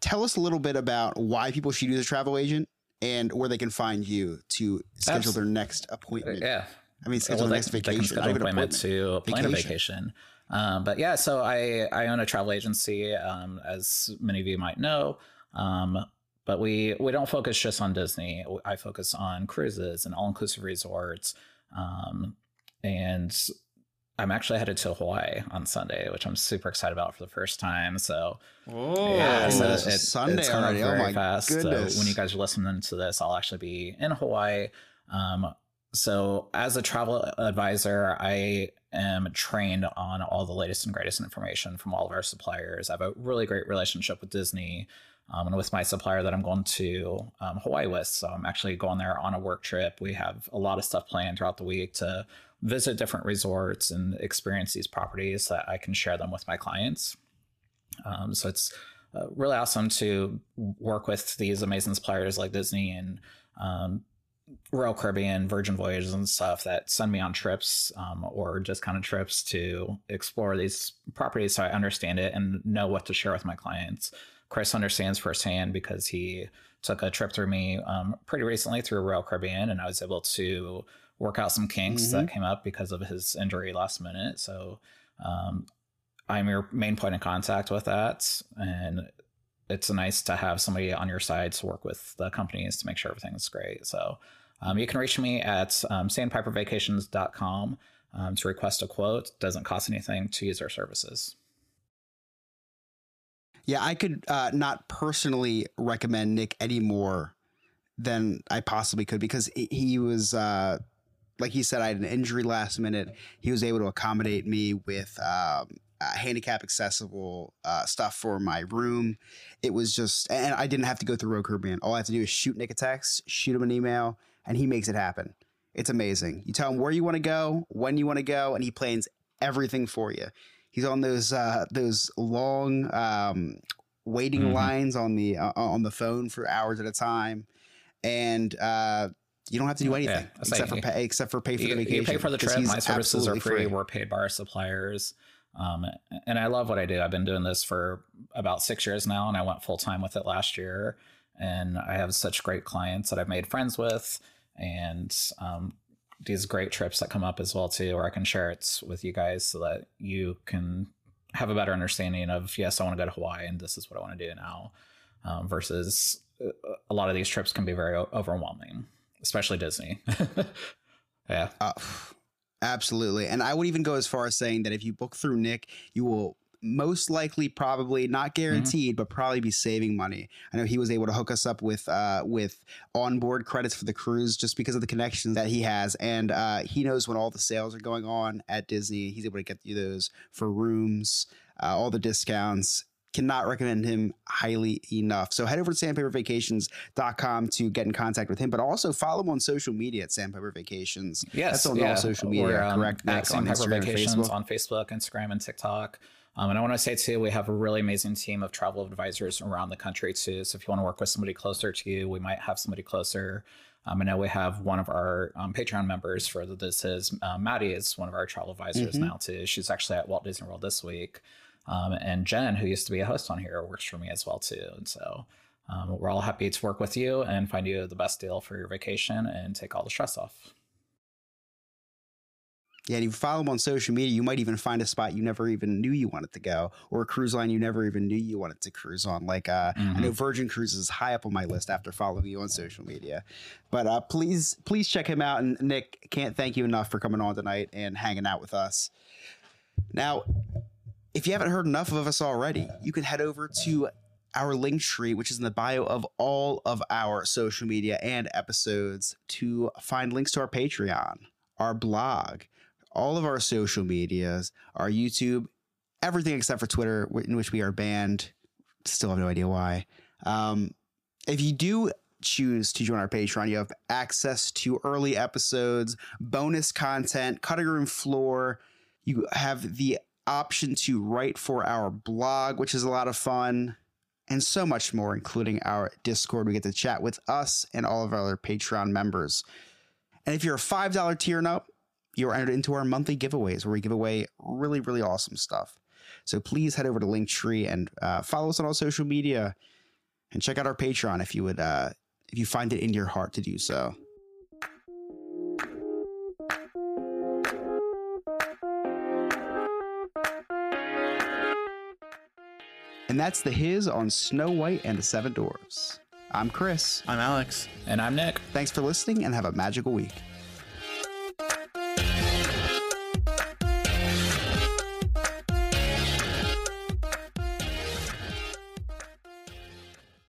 Tell us a little bit about why people should use a travel agent and where they can find you to schedule Abs- their next appointment. Yeah, I mean, schedule well, their they, next they vacation. can schedule not an even appointment to plan a Vacation. vacation. Um, but yeah, so I I own a travel agency, um, as many of you might know. Um, but we we don't focus just on Disney. I focus on cruises and all inclusive resorts. Um, and I'm actually headed to Hawaii on Sunday, which I'm super excited about for the first time. So Oh, yeah, so it's it- Sunday it's coming up already. Oh my fast. goodness. So when you guys are listening to this, I'll actually be in Hawaii. Um, so as a travel advisor, I am trained on all the latest and greatest information from all of our suppliers. I have a really great relationship with Disney. Um, and with my supplier that I'm going to um, Hawaii with. So I'm actually going there on a work trip. We have a lot of stuff planned throughout the week to visit different resorts and experience these properties that I can share them with my clients. Um, so it's uh, really awesome to work with these amazing suppliers like Disney and um, Royal Caribbean, Virgin Voyages, and stuff that send me on trips um, or just kind of trips to explore these properties so I understand it and know what to share with my clients. Chris understands firsthand because he took a trip through me um, pretty recently through Royal Caribbean, and I was able to work out some kinks that came up because of his injury last minute. So um, I'm your main point of contact with that, and it's nice to have somebody on your side to work with the companies to make sure everything's great. So um, you can reach me at um, sandpipervacations.com um, to request a quote. Doesn't cost anything to use our services. Yeah, I could uh, not personally recommend Nick any more than I possibly could because he- was, uh, like he said, I had an injury last minute. He was able to accommodate me with um, uh, handicap accessible uh, stuff for my room. It was just, and I didn't have to go through Royal Caribbean. All I have to do is shoot Nick a text, shoot him an email, and he makes it happen. It's amazing. You tell him where you want to go, when you want to go, and he plans everything for you. He's on those uh, those long um, waiting Mhm. lines on the uh, on the phone for hours at a time, and uh, you don't have to do anything say except for pay, except for pay for you, the vacation. you pay for the trip. My services are absolutely free. We're paid by our suppliers. Um, and I love what I do. I've been doing this for about six years now, and I went full time with it last year. And I have such great clients that I've made friends with, and um, these great trips that come up as well too, where I can share it with you guys so that you can have a better understanding of yes, I want to go to Hawaii, and this is what I want to do now. um, versus uh, a lot of these trips can be very overwhelming, especially Disney. yeah. Uh, absolutely. And I would even go as far as saying that if you book through Nick, you will most likely probably not guaranteed but probably be saving money. I know he was able to hook us up with uh with onboard credits for the cruise just because of the connections that he has. And uh he knows when all the sales are going on at disney. He's able to get you those for rooms uh, all the discounts cannot recommend him highly enough. So head over to sandpipervacations.com to get in contact with him, but also follow him on social media at Sandpiper Vacations. Yes, That's on yeah. all social media, We're, um, correct? Nick, on Instagram Facebook. on Facebook, Instagram, and TikTok. Um, and I want to say too, we have a really amazing team of travel advisors around the country too. So if you want to work with somebody closer to you, we might have somebody closer. Um, I know we have one of our um, Patreon members for this is uh, Maddie is one of our travel advisors Mhm. now too. She's actually at Walt Disney World this week. Um, and Jen, who used to be a host on here, works for me as well too. And so um, we're all happy to work with you and find you the best deal for your vacation and take all the stress off. Yeah, and if you follow him on social media, you might even find a spot you never even knew you wanted to go, or a cruise line you never even knew you wanted to cruise on. Like uh, I know Virgin Cruises is high up on my list after following you on social media. But uh, please, please check him out. And Nick, can't thank you enough for coming on tonight and hanging out with us. Now, if you haven't heard enough of us already, you can head over to our link tree, which is in the bio of all of our social media and episodes, to find links to our Patreon, our blog, all of our social medias, our YouTube, everything except for Twitter, in which we are banned. Still have no idea why. Um, if you do choose to join our Patreon, you have access to early episodes, bonus content, cutting room floor. You have the option to write for our blog, which is a lot of fun, and so much more, including our Discord. We get to chat with us and all of our other Patreon members. And if you're a $5 tier and up, you're entered into our monthly giveaways where we give away really, really awesome stuff. So please head over to Linktree and uh, follow us on all social media and check out our Patreon if you would, uh, if you find it in your heart to do so. And that's the hiz on Snow White and the Seven Dwarfs. I'm Chris. I'm Alex. And I'm Nick. Thanks for listening and have a magical week.